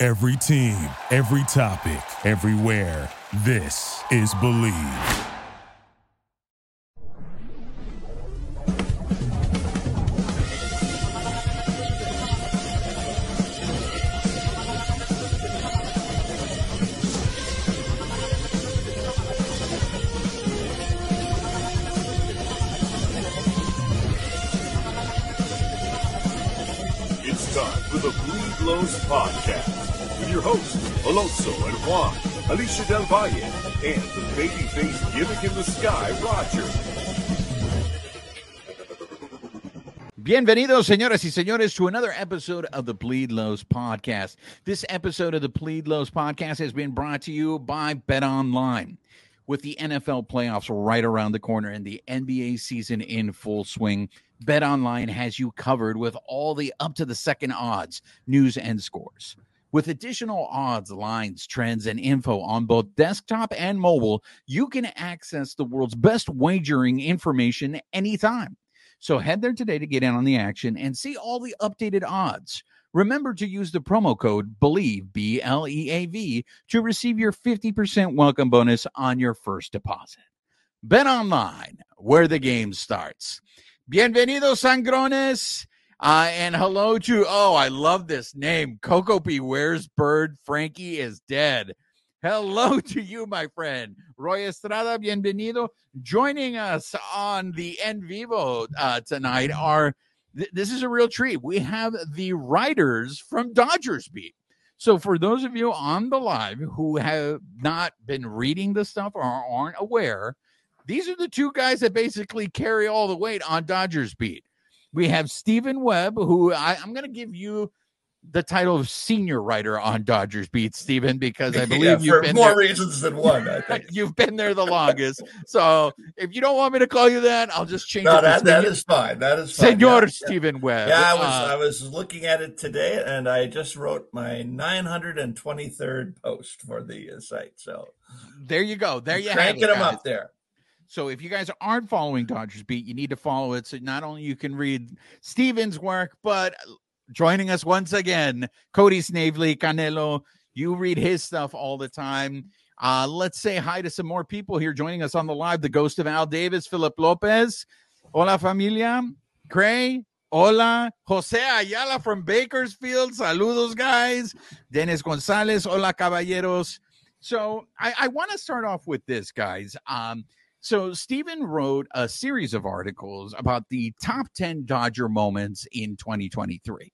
Every team, every topic, everywhere. This is Bleav. It's time for the Bleed Lows Podcast with your hosts, Alonso and Juan, Alicia Del Valle, and the babyface gimmick in the sky, Roger. Bienvenidos, señoras y señores, to another episode of the Bleed Lows podcast. This episode of the Bleed Lows podcast has been brought to you by Bet Online. With the NFL playoffs right around the corner and the NBA season in full swing, Bet Online has you covered with all the up to the second odds, news, and scores. With additional odds, lines, trends, and info on both desktop and mobile, you can access the world's best wagering information anytime. So head there today to get in on the action and see all the updated odds. Remember to use the promo code BLEAV, B L E A V, to receive your 50% welcome bonus on your first deposit. Bet online, where the game starts. Bienvenidos, sangrones. Uh, and hello to, oh, I love this name. Coco Beware's bird. Frankie is dead. Hello to you, my friend. Roy Estrada, bienvenido. Joining us on the En Vivo uh, tonight are, th- this is a real treat. We have the writers from Dodgers Beat. So, for those of you on the live who have not been reading the stuff or aren't aware, these are the two guys that basically carry all the weight on Dodgers Beat. We have Stephen Webb, who I, I'm going to give you the title of senior writer on Dodgers Beat, Stephen, because I believe Yeah, you've for been more there. reasons than one. I think. You've been there the longest. So if you don't want me to call you that, I'll just change no, that, that is fine. That is fine. Senor yeah, yeah. Stephen Webb. Yeah, I was Uh, I was looking at it today, and I just wrote my 923rd post for the site. So there you go. There you have cranking it. them guys. up there. So if you guys aren't following Dodgers Beat, you need to follow it. So not only you can read Stephen's work, but joining us once again, Cody Snavely, Canelo. You read his stuff all the time. Uh, let's say hi to some more people here joining us on the live. The ghost of Al Davis, Philip Lopez. Hola, familia. Cray. Hola. Jose Ayala from Bakersfield. Saludos, guys. Dennis Gonzalez. Hola, caballeros. So I, I want to start off with this, guys. Um, so Stephen wrote a series of articles about the top 10 Dodger moments in 2023.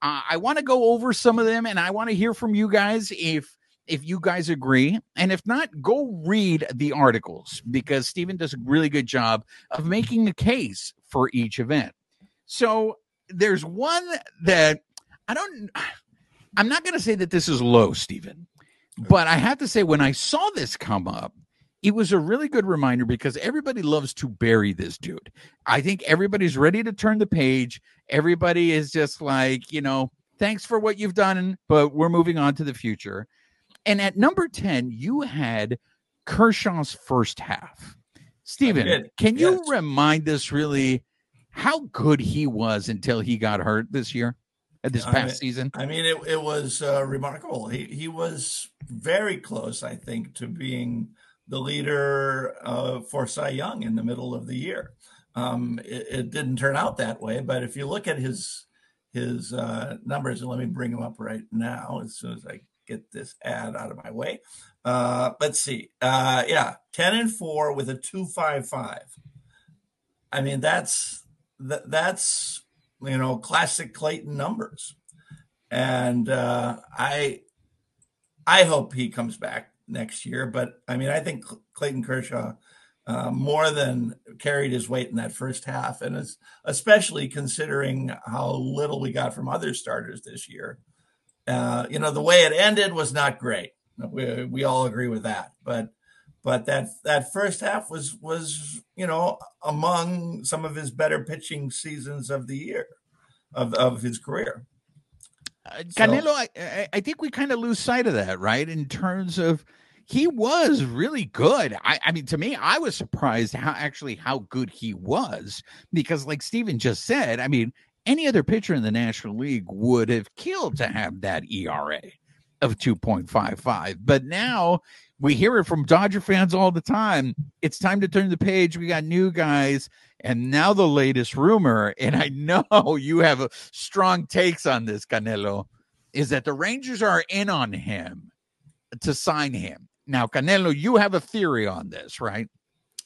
Uh, I want to go over some of them and I want to hear from you guys if if you guys agree. And if not, go read the articles because Stephen does a really good job of making a case for each event. So there's one that I don't I'm not going to say that this is low, Stephen, but I have to say when I saw this come up, it was a really good reminder because everybody loves to bury this dude. I think everybody's ready to turn the page. Everybody is just like, you know, thanks for what you've done, but we're moving on to the future. And at number 10, you had Kershaw's first half. Stephen, can you yes. remind us really how good he was until he got hurt this year, at this I past mean- season? I mean, it, it was uh, remarkable. He he was very close, I think, to being the leader uh, for Cy Young in the middle of the year. Um, it, it didn't turn out that way, but if you look at his his uh, numbers, and let me bring them up right now as soon as I get this ad out of my way. Uh, let's see. Uh, yeah, ten and four with a two five five. I mean, that's that, that's you know classic Clayton numbers, and uh, I I hope he comes back next year. But I mean, I think Clayton Kershaw uh, more than carried his weight in that first half, and it's especially considering how little we got from other starters this year. Uh, you know, the way it ended was not great. We, we all agree with that. But but that that first half was was you know among some of his better pitching seasons of the year of of his career. Uh, Canelo, so, I, I think we kind of lose sight of that, right? In terms of he was really good. I, I, mean, to me, I was surprised how actually how good he was because, like Stephen just said, I mean, any other pitcher in the National League would have killed to have that ERA of 2.55. But now we hear it from Dodger fans all the time. It's time to turn the page. We got new guys. And now the latest rumor, and I know you have strong takes on this, Canelo, is that the Rangers are in on him to sign him. Now, Canelo, you have a theory on this, right?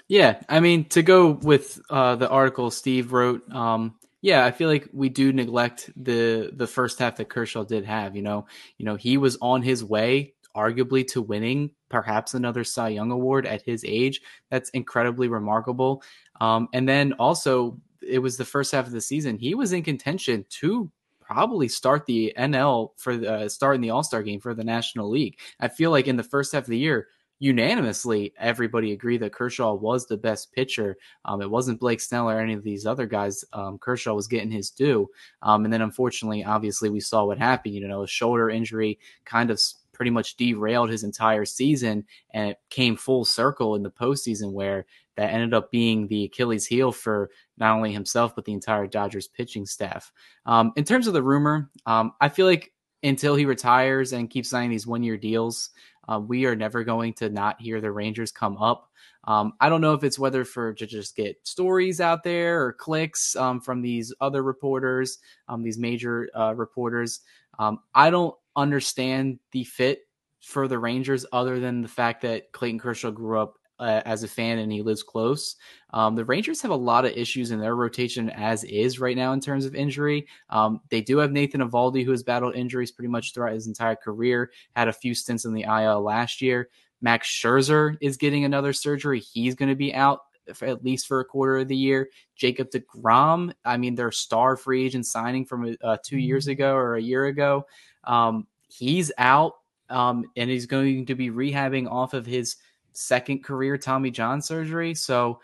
Yeah, I mean, to go with uh, the article Steve wrote, um, yeah, I feel like we do neglect the the first half that Kershaw did have. You know, you know, he was on his way, arguably, to winning perhaps another Cy Young award at his age. That's incredibly remarkable. Um, and then also, it was the first half of the season. He was in contention to probably start the NL for the uh, start in the All Star game for the National League. I feel like in the first half of the year, unanimously everybody agreed that Kershaw was the best pitcher. Um, it wasn't Blake Snell or any of these other guys. Um, Kershaw was getting his due. Um, and then unfortunately, obviously, we saw what happened. You know, a shoulder injury kind of pretty much derailed his entire season, and it came full circle in the postseason where that ended up being the Achilles heel for not only himself but the entire Dodgers pitching staff. Um, in terms of the rumor, um, I feel like until he retires and keeps signing these one year deals, uh, we are never going to not hear the Rangers come up. Um, I don't know if it's whether for to just get stories out there or clicks um, from these other reporters, um, these major uh, reporters. Um, I don't understand the fit for the Rangers other than the fact that Clayton Kershaw grew up uh, as a fan and he lives close. Um, the Rangers have a lot of issues in their rotation as is right now in terms of injury. Um, they do have Nathan Eovaldi, who has battled injuries pretty much throughout his entire career, had a few stints in the IL last year. Max Scherzer is getting another surgery. He's going to be out for at least for a quarter of the year. Jacob DeGrom, I mean, their star free agent signing from uh, two years mm-hmm. ago or a year ago, um, he's out um, and he's going to be rehabbing off of his – second career Tommy John surgery. So,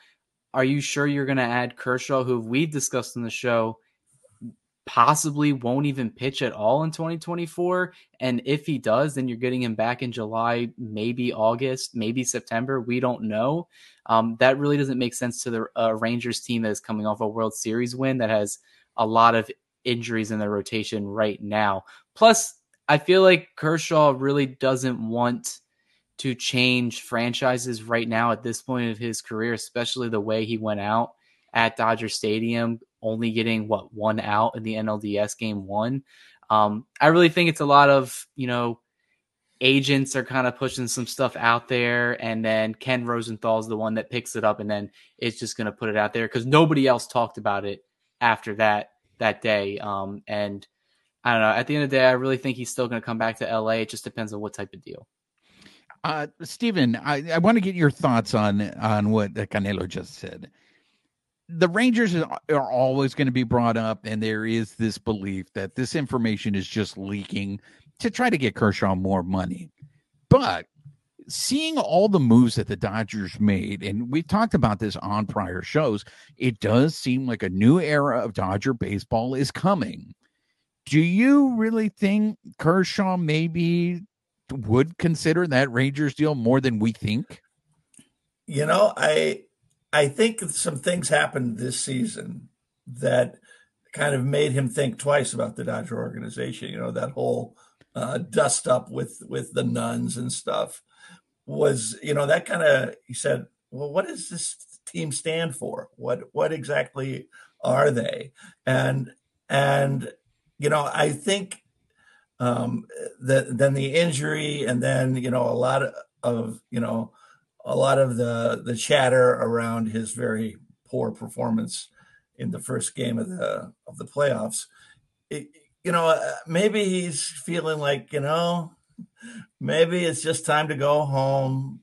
are you sure you're going to add Kershaw, who we've discussed in the show, possibly won't even pitch at all in 2024? And if he does, then you're getting him back in July, maybe August, maybe September. We don't know. Um, that really doesn't make sense to the uh, Rangers team that is coming off a World Series win that has a lot of injuries in their rotation right now. Plus, I feel like Kershaw really doesn't want to change franchises right now at this point of his career, especially the way he went out at Dodger Stadium, only getting what one out in the NLDS game one. Um, I really think it's a lot of, you know, agents are kind of pushing some stuff out there, and then Ken Rosenthal's the one that picks it up, and then it's just going to put it out there because nobody else talked about it after that that day. Um, and I don't know. At the end of the day, I really think he's still going to come back to LA. It just depends on what type of deal. Uh, Stephen, I, I want to get your thoughts on on what Canelo just said. The Rangers are always going to be brought up, and there is this belief that this information is just leaking to try to get Kershaw more money. But seeing all the moves that the Dodgers made, and we've talked about this on prior shows, it does seem like a new era of Dodger baseball is coming. Do you really think Kershaw maybe would consider that Rangers deal more than we think? You know, I I think some things happened this season that kind of made him think twice about the Dodger organization. You know, that whole uh, dust up with with the nuns and stuff was, you know, that kind of he said, well, what does this team stand for? What what exactly are they? And and you know, I think um, the, then the injury, and then you know a lot of, of you know a lot of the the chatter around his very poor performance in the first game of the of the playoffs. It, you know, uh, maybe he's feeling like you know, maybe it's just time to go home.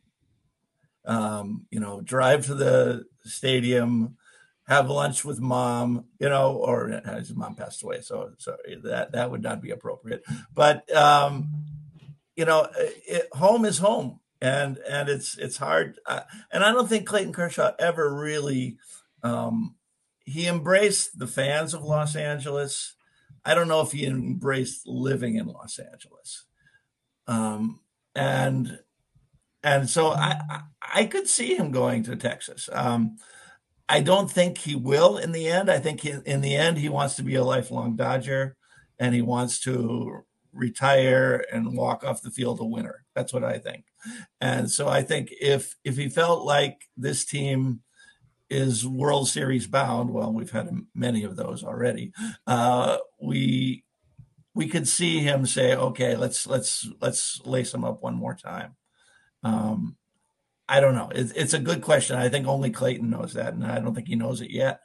Um, you know, drive to the stadium, have lunch with mom, you know, or his mom passed away, so sorry that that would not be appropriate. But um, you know, it, home is home, and and it's it's hard. Uh, and I don't think Clayton Kershaw ever really um, he embraced the fans of Los Angeles. I don't know if he embraced living in Los Angeles. Um, and and so I I could see him going to Texas. Um, I don't think he will in the end. I think he, in the end he wants to be a lifelong Dodger, and he wants to retire and walk off the field a winner. That's what I think. And so I think if if he felt like this team is World Series bound, well, we've had many of those already. Uh, we we could see him say, "Okay, let's let's let's lace him up one more time." Um, I don't know. It's, it's a good question. I think only Clayton knows that, and I don't think he knows it yet.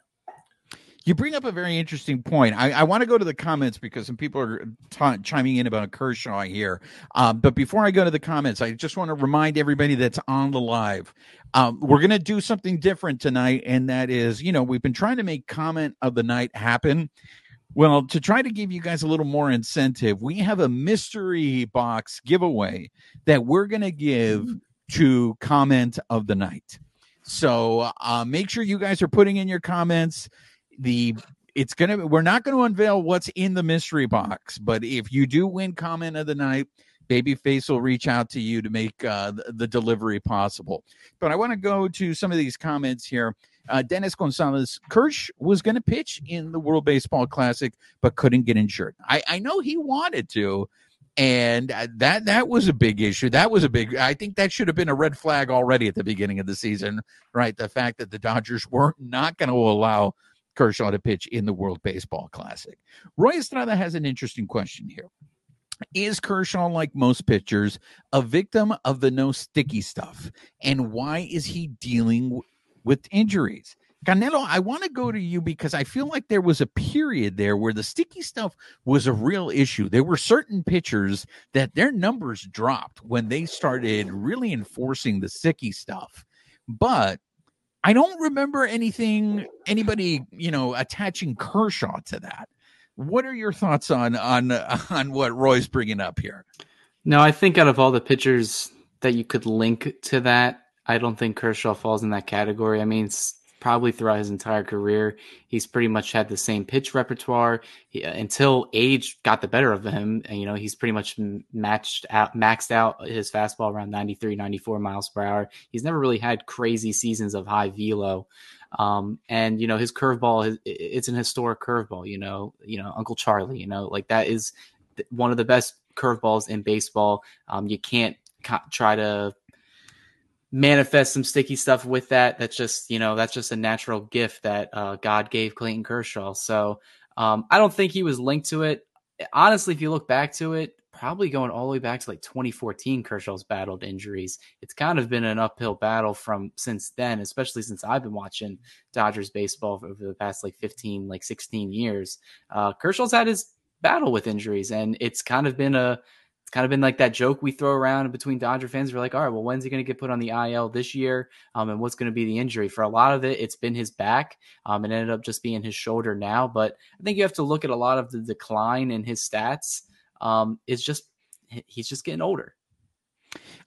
You bring up a very interesting point. I, I want to go to the comments because some people are t- chiming in about Kershaw here. Um, but before I go to the comments, I just want to remind everybody that's on the live. Um, we're going to do something different tonight, and that is, you know, we've been trying to make comment of the night happen. Well, to try to give you guys a little more incentive, we have a mystery box giveaway that we're going to give to comment of the night. So uh, make sure you guys are putting in your comments. The it's gonna we're not going to unveil what's in the mystery box but if you do win comment of the night babyface will reach out to you to make uh, the, delivery possible. But i want to go to some of these comments here. Uh, dennis gonzalez kirsch was going to pitch in the world baseball classic but couldn't get insured. I, I know he wanted to and uh, that that was a big issue that was a big i think that should have been a red flag already at the beginning of the season right the fact that the dodgers were not going to allow Kershaw to pitch in the World Baseball Classic. Roy Estrada has an interesting question here. Is Kershaw, like most pitchers, a victim of the no sticky stuff? And why is he dealing with injuries? Canelo, I want to go to you because I feel like there was a period there where the sticky stuff was a real issue. There were certain pitchers that their numbers dropped when they started really enforcing the sticky stuff. But I don't remember anything, anybody, you know, attaching Kershaw to that. What are your thoughts on on on what Roy's bringing up here? No, I think out of all the pitchers that you could link to that, I don't think Kershaw falls in that category. I mean, probably throughout his entire career. He's pretty much had the same pitch repertoire he, uh, until age got the better of him. And, you know, he's pretty much matched out, maxed out his fastball around 93, 94 miles per hour. He's never really had crazy seasons of high velo. Um, and you know, his curveball, it's an historic curveball, you know, you know, Uncle Charlie, you know, like that is one of the best curveballs in baseball. Um, you can't try to manifest some sticky stuff with that. That's just, you know, that's just a natural gift that uh, God gave Clayton Kershaw. So um, I don't think he was linked to it. Honestly, if you look back to it, probably going all the way back to like 2014, Kershaw's battled injuries. It's kind of been an uphill battle from since then, especially since I've been watching Dodgers baseball over the past like 15, like 16 years. Uh, Kershaw's had his battle with injuries, and it's kind of been a kind of been like that joke we throw around between Dodger fans. We're like, all right, well, when's he going to get put on the IL this year? Um, and what's going to be the injury? For a lot of it, it's been his back. Um, and ended up just being his shoulder now. But I think you have to look at a lot of the decline in his stats. Um, it's just he's just getting older.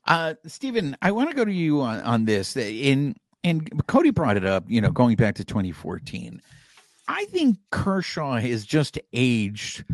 Uh, Stephen, I want to go to you on, on this. In and Cody brought it up. You know, going back to 2014, I think Kershaw has just aged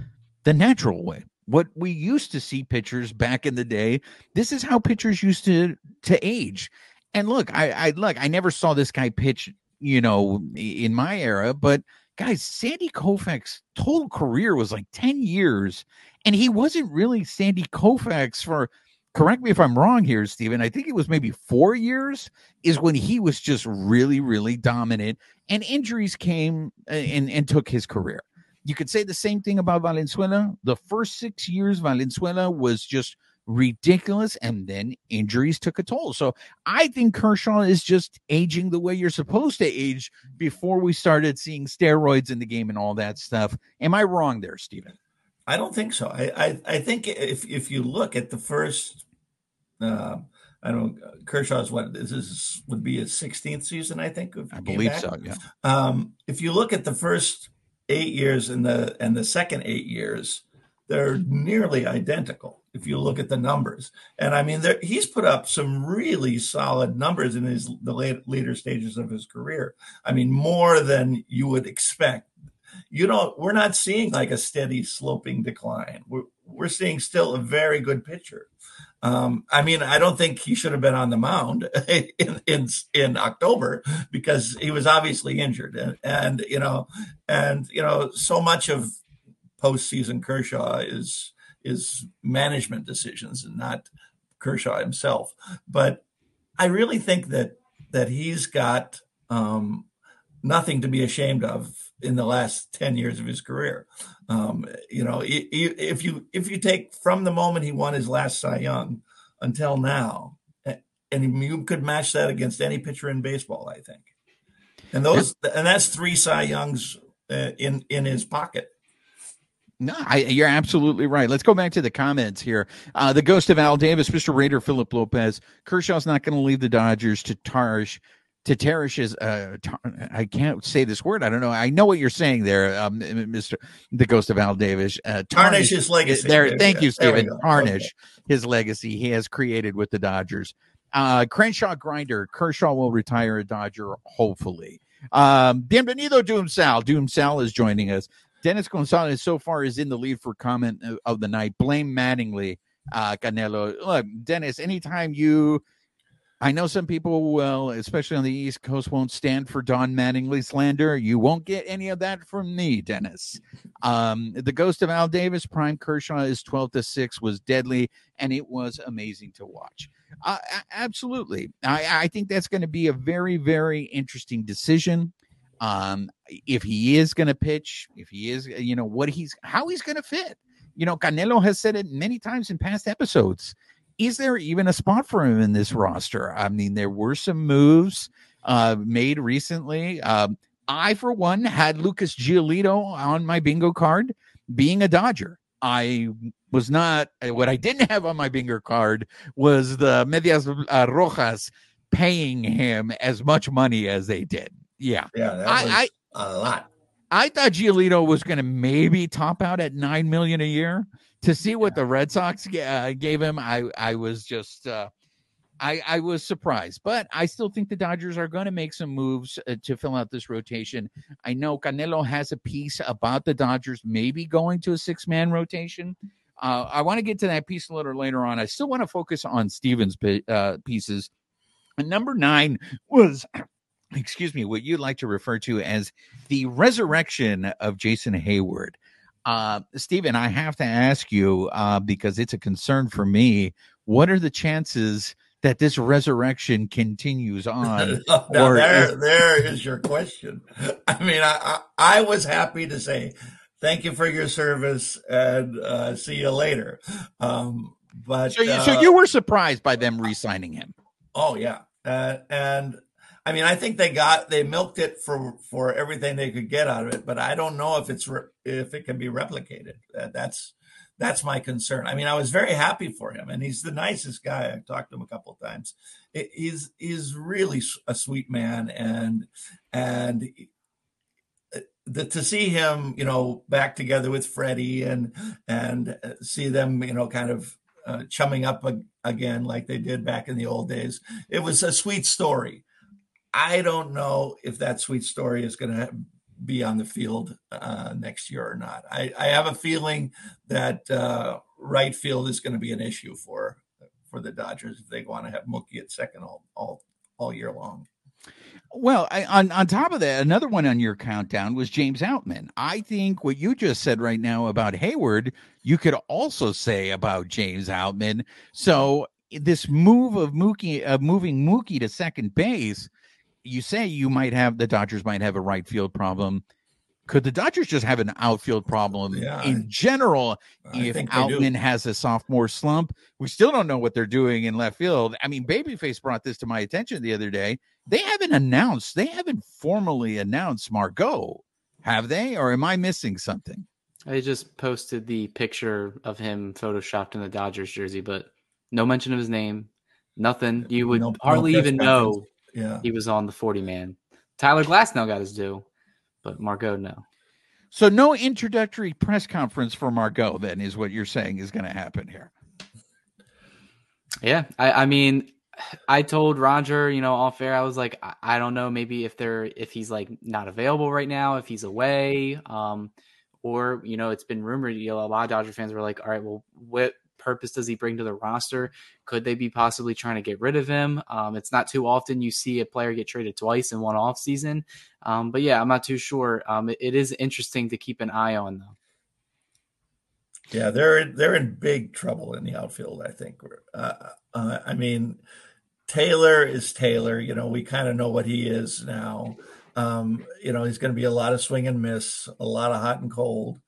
the natural way what we used to see pitchers back in the day. This is how pitchers used to to age. And look, I, I look, I never saw this guy pitch, you know, in my era, but guys, Sandy Koufax total career was like 10 years, and he wasn't really Sandy Koufax for correct me if I'm wrong here, Stephen. I think it was maybe four years is when he was just really, really dominant, and injuries came and, and took his career. You could say the same thing about Valenzuela. The first six years, Valenzuela was just ridiculous, and then injuries took a toll. So I think Kershaw is just aging the way you're supposed to age before we started seeing steroids in the game and all that stuff. Am I wrong there, Stephen? I don't think so. I I, I think if if you look at the first uh, I don't. Kershaw's what this is would be his 16th season, I think. I believe so. Yeah. Um, if you look at the first eight years and the and the second eight years, they're nearly identical if you look at the numbers. And I mean, he's put up some really solid numbers in his the late, later stages of his career. I mean, more than you would expect. You know, we're not seeing like a steady sloping decline. We're we're seeing still a very good pitcher. Um, I mean, I don't think he should have been on the mound in, in in October because he was obviously injured, and, and you know, and you know, so much of postseason Kershaw is is management decisions and not Kershaw himself. But I really think that that he's got um, nothing to be ashamed of in the last 10 years of his career. Um, you know, if you if you take from the moment he won his last Cy Young until now, and you could match that against any pitcher in baseball, I think. And those and that's three Cy Youngs uh, in in his pocket. No, I, you're absolutely right. Let's go back to the comments here. Uh, the ghost of Al Davis, Mr. Raider, Philip Lopez. Kershaw's not going to leave the Dodgers to Tarish. To Tarish is, uh, tar- I can't say this word. I don't know. I know what you're saying there, um, Mr. The ghost of Al Davis. Uh, tarnish, tarnish his legacy. There, there thank you, Stephen. Tarnish okay. his legacy he has created with the Dodgers. Uh, Crenshaw Grinder. Kershaw will retire a Dodger, hopefully. Um, bienvenido, Doom Sal. Doom Sal is joining us. Dennis Gonzalez so far is in the lead for comment of the night. Blame Mattingly, uh, Canelo. Look, Dennis, anytime you, I know some people will, especially on the East Coast, won't stand for Don Mattingly slander. You won't get any of that from me, Dennis. Um, the ghost of Al Davis, Prime Kershaw is 12 to 6, was deadly, and it was amazing to watch. Uh, absolutely. I, I think that's going to be a very, very interesting decision um, if he is going to pitch, if he is, you know, what he's, how he's going to fit. You know, Canelo has said it many times in past episodes. Is there even a spot for him in this roster? I mean, there were some moves uh, made recently. Um, I, for one, had Lucas Giolito on my bingo card being a Dodger. I was not, what I didn't have on my bingo card was the Medias uh, Rojas paying him as much money as they did. Yeah, yeah, I, I, a lot. I thought Giolito was going to maybe top out at nine million a year. To see what the Red Sox uh, gave him, I I was just uh, I I was surprised, but I still think the Dodgers are going to make some moves uh, to fill out this rotation. I know Canelo has a piece about the Dodgers maybe going to a six man rotation. Uh, I want to get to that piece a little later on. I still want to focus on Stephen's uh, pieces. And number nine was excuse me, what you'd like to refer to as the resurrection of Jason Heyward. Uh, Stephen, I have to ask you uh, because it's a concern for me. What are the chances that this resurrection continues on? now there, is- there is your question. I mean, I, I, I, was happy to say thank you for your service and uh, see you later. Um, but so you, so you were surprised by them re-signing him? Oh yeah, uh, and I mean, I think they got they milked it for for everything they could get out of it, but I don't know if it's re, if it can be replicated. that's that's my concern. I mean, I was very happy for him, and he's the nicest guy. I've talked to him a couple of times. He's he's really a sweet man, and and uh, the, to see him, you know, back together with Freddie and and uh, see them, you know, kind of uh, chumming up again like they did back in the old days. It was a sweet story. I don't know if that sweet story is going to be on the field uh, next year or not. I, I, have a feeling that uh, right field is going to be an issue for for the Dodgers if they want to have Mookie at second all all, all year long. Well, I, on on top of that, another one on your countdown was James Outman. I think what you just said right now about Heyward, you could also say about James Outman. So this move of Mookie of moving Mookie to second base you say you might have the Dodgers might have a right field problem. Could the Dodgers just have an outfield problem yeah, in general I if Outman has a sophomore slump? We still don't know what they're doing in left field. I mean, Babyface brought this to my attention the other day. They haven't announced, they haven't formally announced Margot, have they? Or am I missing something? I just posted the picture of him photoshopped in the Dodgers jersey, but no mention of his name, Nothing. You would No- no hardly press even conference. know Yeah. he was on the 40 man. Tyler Glasnow got his due, but Margot no. So no introductory press conference for Margot. Then is what you're saying is going to happen here. Yeah, I, I mean, I told Roger, you know, off air, I was like, I, I don't know, maybe if they're if he's like not available right now, if he's away, um, or you know, it's been rumored. You know, a lot of Dodger fans were like, all right, well, what purpose does he bring to the roster? Could they be possibly trying to get rid of him? Um, it's not too often you see a player get traded twice in one off season, um, but yeah, I'm not too sure. Um, it, it is interesting to keep an eye on though. Yeah, they're they're in big trouble in the outfield. I think. Uh, uh, I mean, Taylor is Taylor. You know, we kind of know what he is now. Um, you know, he's going to be a lot of swing and miss, a lot of hot and cold,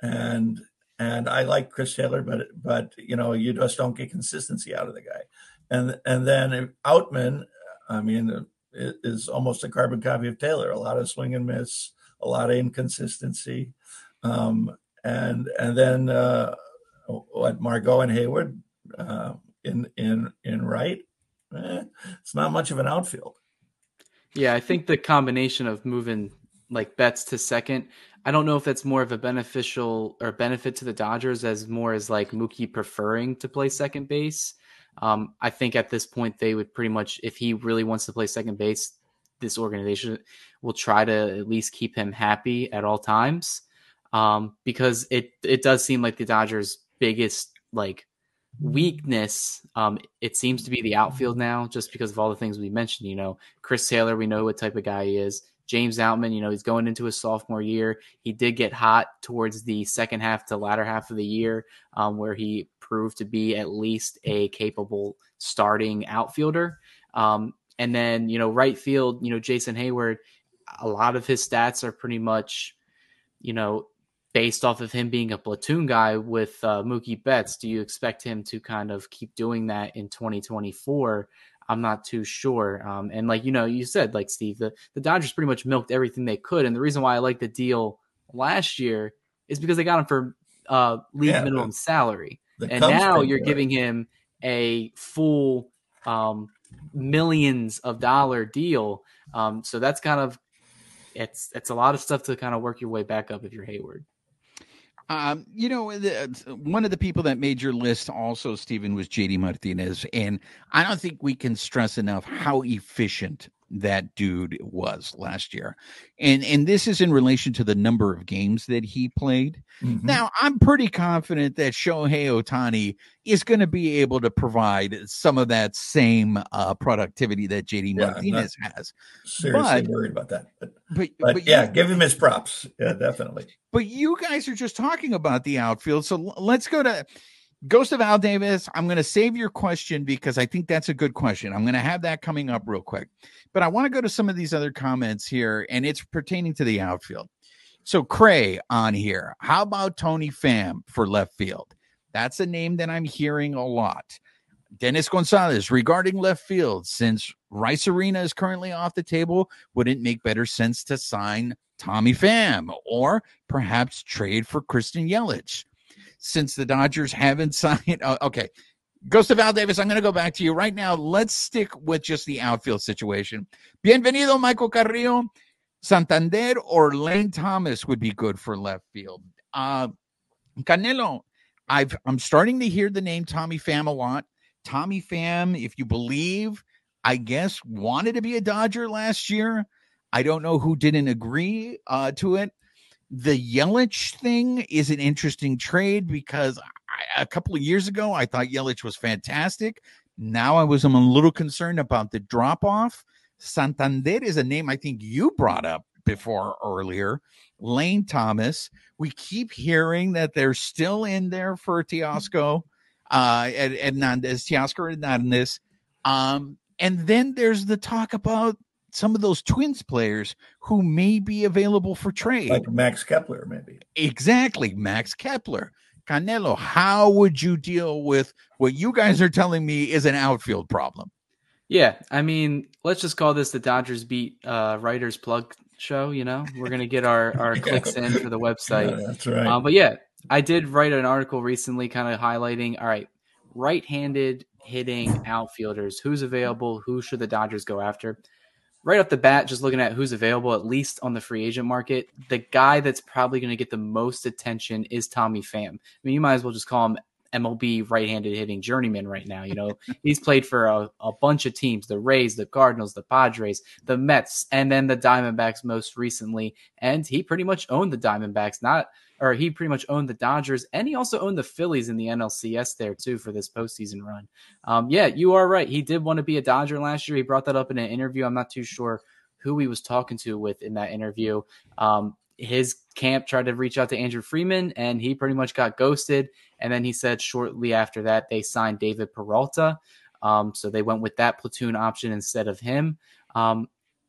and and I like Chris Taylor, but but you know, you just don't get consistency out of the guy. And and then Outman, I mean, is almost a carbon copy of Taylor. A lot of swing and miss, a lot of inconsistency. Um, and and then uh, what Margot and Heyward uh, in in in right, eh, it's not much of an outfield. Yeah, I think the combination of moving like Betts to second, I don't know if that's more of a beneficial or benefit to the Dodgers as more as like Mookie preferring to play second base. Um, I think at this point they would pretty much, if he really wants to play second base, this organization will try to at least keep him happy at all times um, because it it does seem like the Dodgers' biggest like weakness. Um, it seems to be the outfield now, just because of all the things we mentioned. You know, Chris Taylor, we know what type of guy he is. James Outman, you know, he's going into his sophomore year. He did get hot towards the second half to latter half of the year, um, where he proved to be at least a capable starting outfielder. Um, and then, you know, right field, you know, Jason Heyward, a lot of his stats are pretty much, you know, based off of him being a platoon guy with uh, Mookie Betts. Do you expect him to kind of keep doing that in 2024? I'm not too sure. Um, and like you know, you said like Steve, the the Dodgers pretty much milked everything they could, and the reason why I like the deal last year is because they got him for uh, league Yeah, minimum salary, and now you're giving him a full um, millions of dollar deal. Um, so that's kind of it's it's a lot of stuff to kind of work your way back up if you're Heyward. Um, you know, the, one of the people that made your list also, Stephen, was JD Martinez. And I don't think we can stress enough how efficient that dude was last year. And and this is in relation to the number of games that he played. Mhm. Now, I'm pretty confident that Shohei Ohtani is going to be able to provide some of that same uh, productivity that JD Yeah, Martinez has. seriously but- worried about that. But, But, but, but yeah, you- give him his props. Yeah, definitely. But you guys are just talking about the outfield. So let's go to Ghost of Al Davis. I'm going to save your question because I think that's a good question. I'm going to have that coming up real quick. But I want to go to some of these other comments here, and it's pertaining to the outfield. So Cray on here. How about Tommy Pham for left field? That's a name that I'm hearing a lot. Dennis Gonzalez regarding left field, since Arozarena is currently off the table, would it make better sense to sign Tommy Pham or perhaps trade for Christian Yelich? Since the Dodgers haven't signed, okay. Ghost of Al Davis, I'm going to go back to you right now. Let's stick with just the outfield situation. Bienvenido, Michael Carrillo. Santander or Lane Thomas would be good for left field. Uh, Canelo, I've I'm starting to hear the name Tommy Pham a lot. Tommy Pham, if you believe, I guess wanted to be a Dodger last year. I don't know who didn't agree uh, to it. The Yelich thing is an interesting trade because I, a couple of years ago I thought Yelich was fantastic. Now I was I'm a little concerned about the drop off. Santander is a name I think you brought up before earlier. Lane Thomas. We keep hearing that they're still in there for Teosco, uh, Ed- Hernandez, Teoscar Hernandez. Um, and then there's the talk about some of those twins players who may be available for trade. Like Max Kepler, maybe. Exactly, Max Kepler. Canelo, how would you deal with what you guys are telling me is an outfield problem? Yeah, I mean, let's just call this the Dodgers beat uh, writers plug show. You know, we're gonna get our our clicks in for the website. Yeah, that's right. Uh, but yeah, I did write an article recently, kind of highlighting. All right, right-handed hitting outfielders. Who's available? Who should the Dodgers go after? Right off the bat, just looking at who's available, at least on the free agent market, the guy that's probably going to get the most attention is Tommy Pham. I mean, you might as well just call him MLB right-handed hitting journeyman right now. You know, he's played for a, a, bunch of teams: the Rays, the Cardinals, the Padres, the Mets, and then the Diamondbacks most recently. And he pretty much owned the Diamondbacks, not or he pretty much owned the Dodgers, and he also owned the Phillies in the NLCS there too for this postseason run. Um, yeah, you are right. He did want to be a Dodger last year. He brought that up in an interview. I'm not too sure who he was talking to with in that interview. Um, his camp tried to reach out to Andrew Friedman and he pretty much got ghosted. And then he said shortly after that they signed David Peralta. Um, so they went with that platoon option instead of him. Um,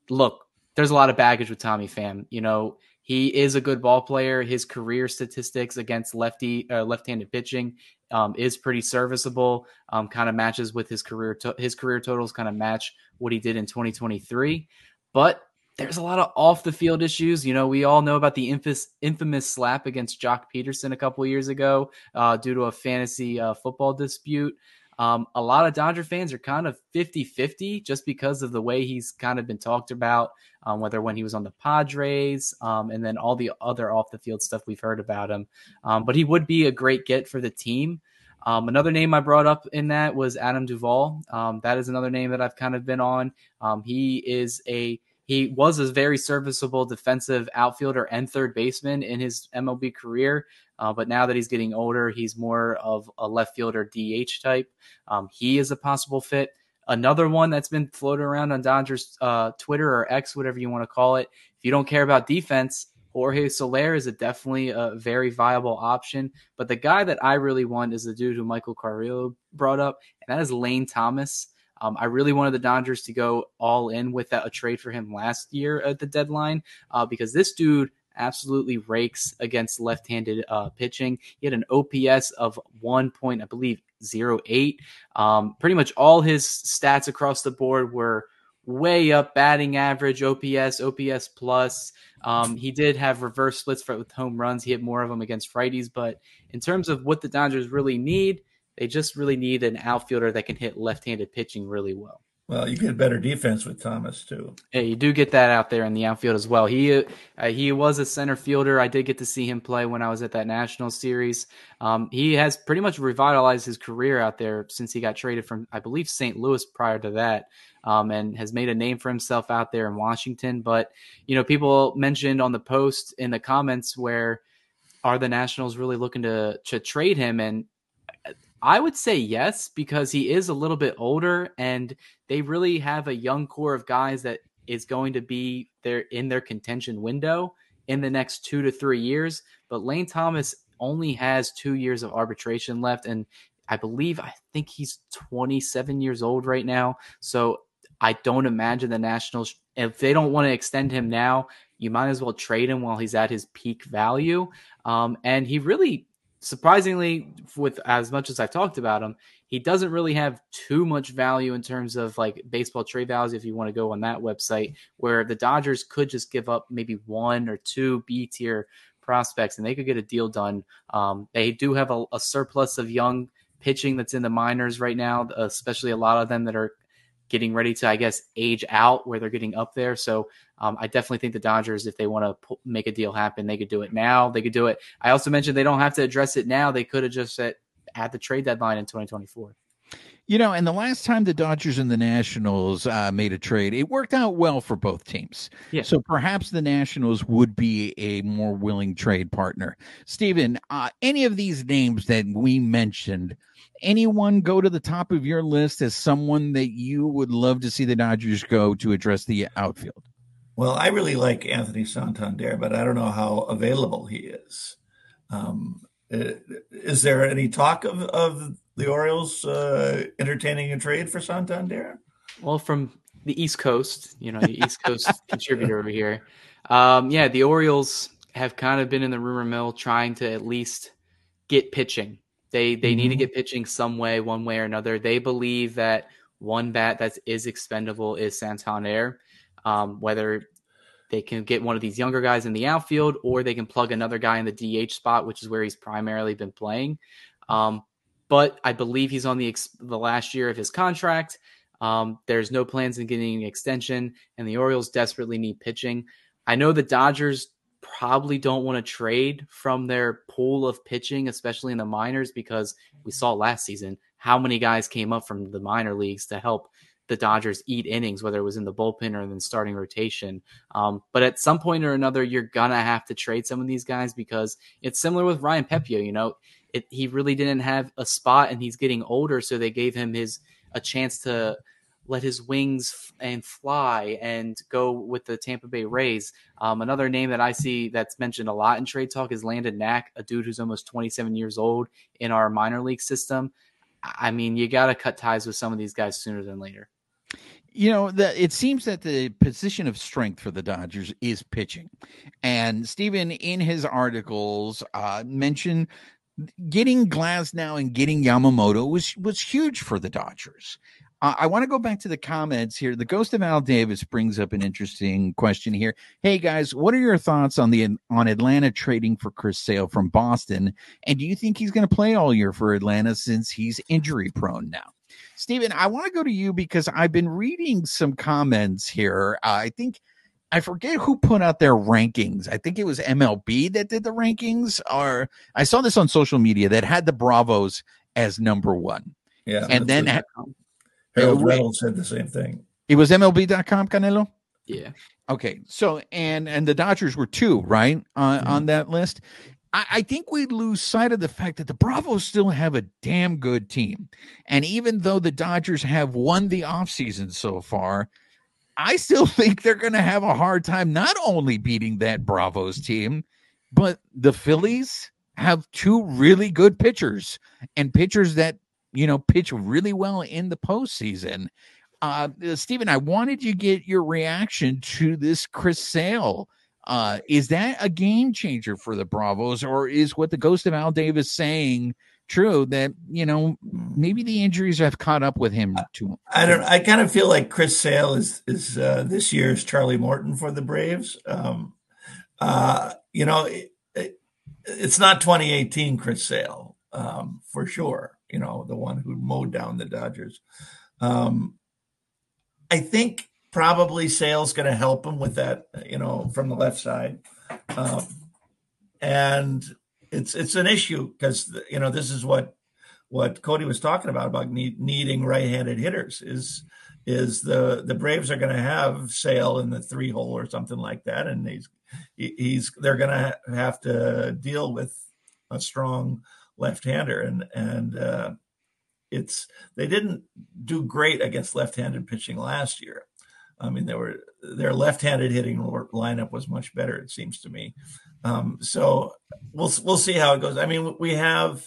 look, there's a lot of baggage with Tommy Pham. You know, he is a good ball player. His career statistics against lefty uh, left-handed pitching um, is pretty serviceable. Um, kind of matches with his career. To- his career totals kind of match what he did in 2023. But there's a lot of off the field issues. You know, we all know about the infamous, infamous slap against Joc Pederson a couple years ago uh, due to a fantasy uh, football dispute. Um, a lot of Dodger fans are kind of 50 50 just because of the way he's kind of been talked about, um, whether when he was on the Padres um, and then all the other off the field stuff we've heard about him. Um, but he would be a great get for the team. Um, another name I brought up in that was Adam Duvall. Um, that is another name that I've kind of been on. he is a he was a very serviceable defensive outfielder and third baseman in his MLB career. Uh, but now that he's getting older, he's more of a left fielder DH type. Um, he is a possible fit. Another one that's been floated around on Dodgers uh, Twitter or X, whatever you want to call it. If you don't care about defense, Jorge Soler is a definitely a very viable option. But the guy that I really want is the dude who Michael Carrillo brought up, and that is Lane Thomas. Um, I really wanted the Dodgers to go all in with that, a trade for him last year at the deadline uh, because this dude absolutely rakes against left-handed uh, pitching. He had an OPS of one point, I believe, zero eight. Um, pretty much all his stats across the board were way up batting average, OPS, OPS plus. Um, he did have reverse splits with home runs. He hit more of them against righties, but in terms of what the Dodgers really need, they just really need an outfielder that can hit left-handed pitching really well. Well, you get better defense with Thomas too. Yeah, you do get that out there in the outfield as well. He uh, he was a center fielder. I did get to see him play when I was at that national series. Um, he has pretty much revitalized his career out there since he got traded from, I believe, St. Louis prior to that, um, and has made a name for himself out there in Washington. But you know, people mentioned on the post in the comments where are the Nationals really looking to to trade him and I would say yes because he is a little bit older and they really have a young core of guys that is going to be there in their contention window in the next 2 to 3 years, but Lane Thomas only has 2 years of arbitration left and I believe I think he's 27 years old right now. So I don't imagine the Nationals if they don't want to extend him now, you might as well trade him while he's at his peak value. Um, and he really surprisingly, with as much as I've talked about him, he doesn't really have too much value in terms of like baseball trade values. If you want to go on that website, where the Dodgers could just give up maybe one or two B tier prospects and they could get a deal done. Um, they do have a, a surplus of young pitching that's in the minors right now, especially a lot of them that are getting ready to, I guess, age out where they're getting up there. So um, I definitely think the Dodgers, if they want to make a deal happen, they could do it now. They could do it. I also mentioned they don't have to address it now. They could have just said at the trade deadline in 2024. You know, and the last time the Dodgers and the Nationals uh, made a trade, it worked out well for both teams. Yeah. So perhaps the Nationals would be a more willing trade partner. Stephen, uh, any of these names that we mentioned, anyone go to the top of your list as someone that you would love to see the Dodgers go to address the outfield? Well, I really like Anthony Santander, but I don't know how available he is. Um, is there any talk of, of the Orioles uh, entertaining a trade for Santander? Well, from the East Coast, you know, the East Coast contributor over here. Um, yeah, the Orioles have kind of been in the rumor mill trying to at least get pitching. They they mm-hmm. need to mm-hmm. get pitching some way, one way or another. They believe that one bat that is expendable is Santander um, whether they can get one of these younger guys in the outfield or they can plug another guy in the DH spot, which is where he's primarily been playing. Um, but I believe he's on the ex- the last year of his contract. Um, there's no plans in getting an extension, and the Orioles desperately need pitching. I know the Dodgers probably don't want to trade from their pool of pitching, especially in the minors, because we saw last season how many guys came up from the minor leagues to help the Dodgers eat innings, whether it was in the bullpen or in the starting rotation. Um, but at some point or another, you're gonna have to trade some of these guys because it's similar with Ryan Pepiot. You know, it, he really didn't have a spot, and he's getting older, so they gave him his a chance to let his wings and fly and go with the Tampa Bay Rays. Um, another name that I see that's mentioned a lot in trade talk is Landon Knack, a dude who's almost 27 years old in our minor league system. I mean, you got to cut ties with some of these guys sooner than later. You know, the, it seems that the position of strength for the Dodgers is pitching. And Stephen, in his articles, uh, mentioned getting Glasnow and getting Yamamoto was was huge for the Dodgers. Uh, I want to go back to the comments here. The Ghost of Al Davis brings up an interesting question here. Hey guys, what are your thoughts on the on Atlanta trading for Chris Sale from Boston? And do you think he's going to play all year for Atlanta since he's injury prone now? Stephen, I want to go to you because I've been reading some comments here. Uh, I think I forget who put out their rankings. I think it was MLB that did the rankings, or I saw this on social media that had the Bravos as number one. Yeah, and then Harold Reynolds said the same thing. It was MLB.com, Canelo. Yeah. Okay. So and and the Dodgers were two, right, uh, mm-hmm. on that list. I, I think we lose sight of the fact that the Bravos still have a damn good team, and even though the Dodgers have won the offseason so far, I still think they're going to have a hard time not only beating that Bravos team, but the Phillies have two really good pitchers and pitchers that you know, pitch really well in the postseason. Uh, Stephen, I wanted you to get your reaction to this Chris Sale. Uh, is that a game changer for the Bravos, or is what the ghost of Al Davis saying true that you know maybe the injuries have caught up with him too? I don't. I kind of feel like Chris Sale is is uh, this year's Charlie Morton for the Braves. Um, uh, you know, it, it, it's not 2018 Chris Sale um, for sure you know, the one who mowed down the Dodgers. Um, I think probably Sale's going to help him with that, you know, from the left side. Um, and it's it's an issue because you know this is what what Cody was talking about about need, needing right-handed hitters is is the the Braves are going to have Sale in the three hole or something like that, and he's he's they're going to have to deal with a strong left-hander, and and uh, it's they didn't do great against left-handed pitching last year. I mean, they were their left-handed hitting lineup was much better. It seems to me. Um, so we'll we'll see how it goes. I mean, we have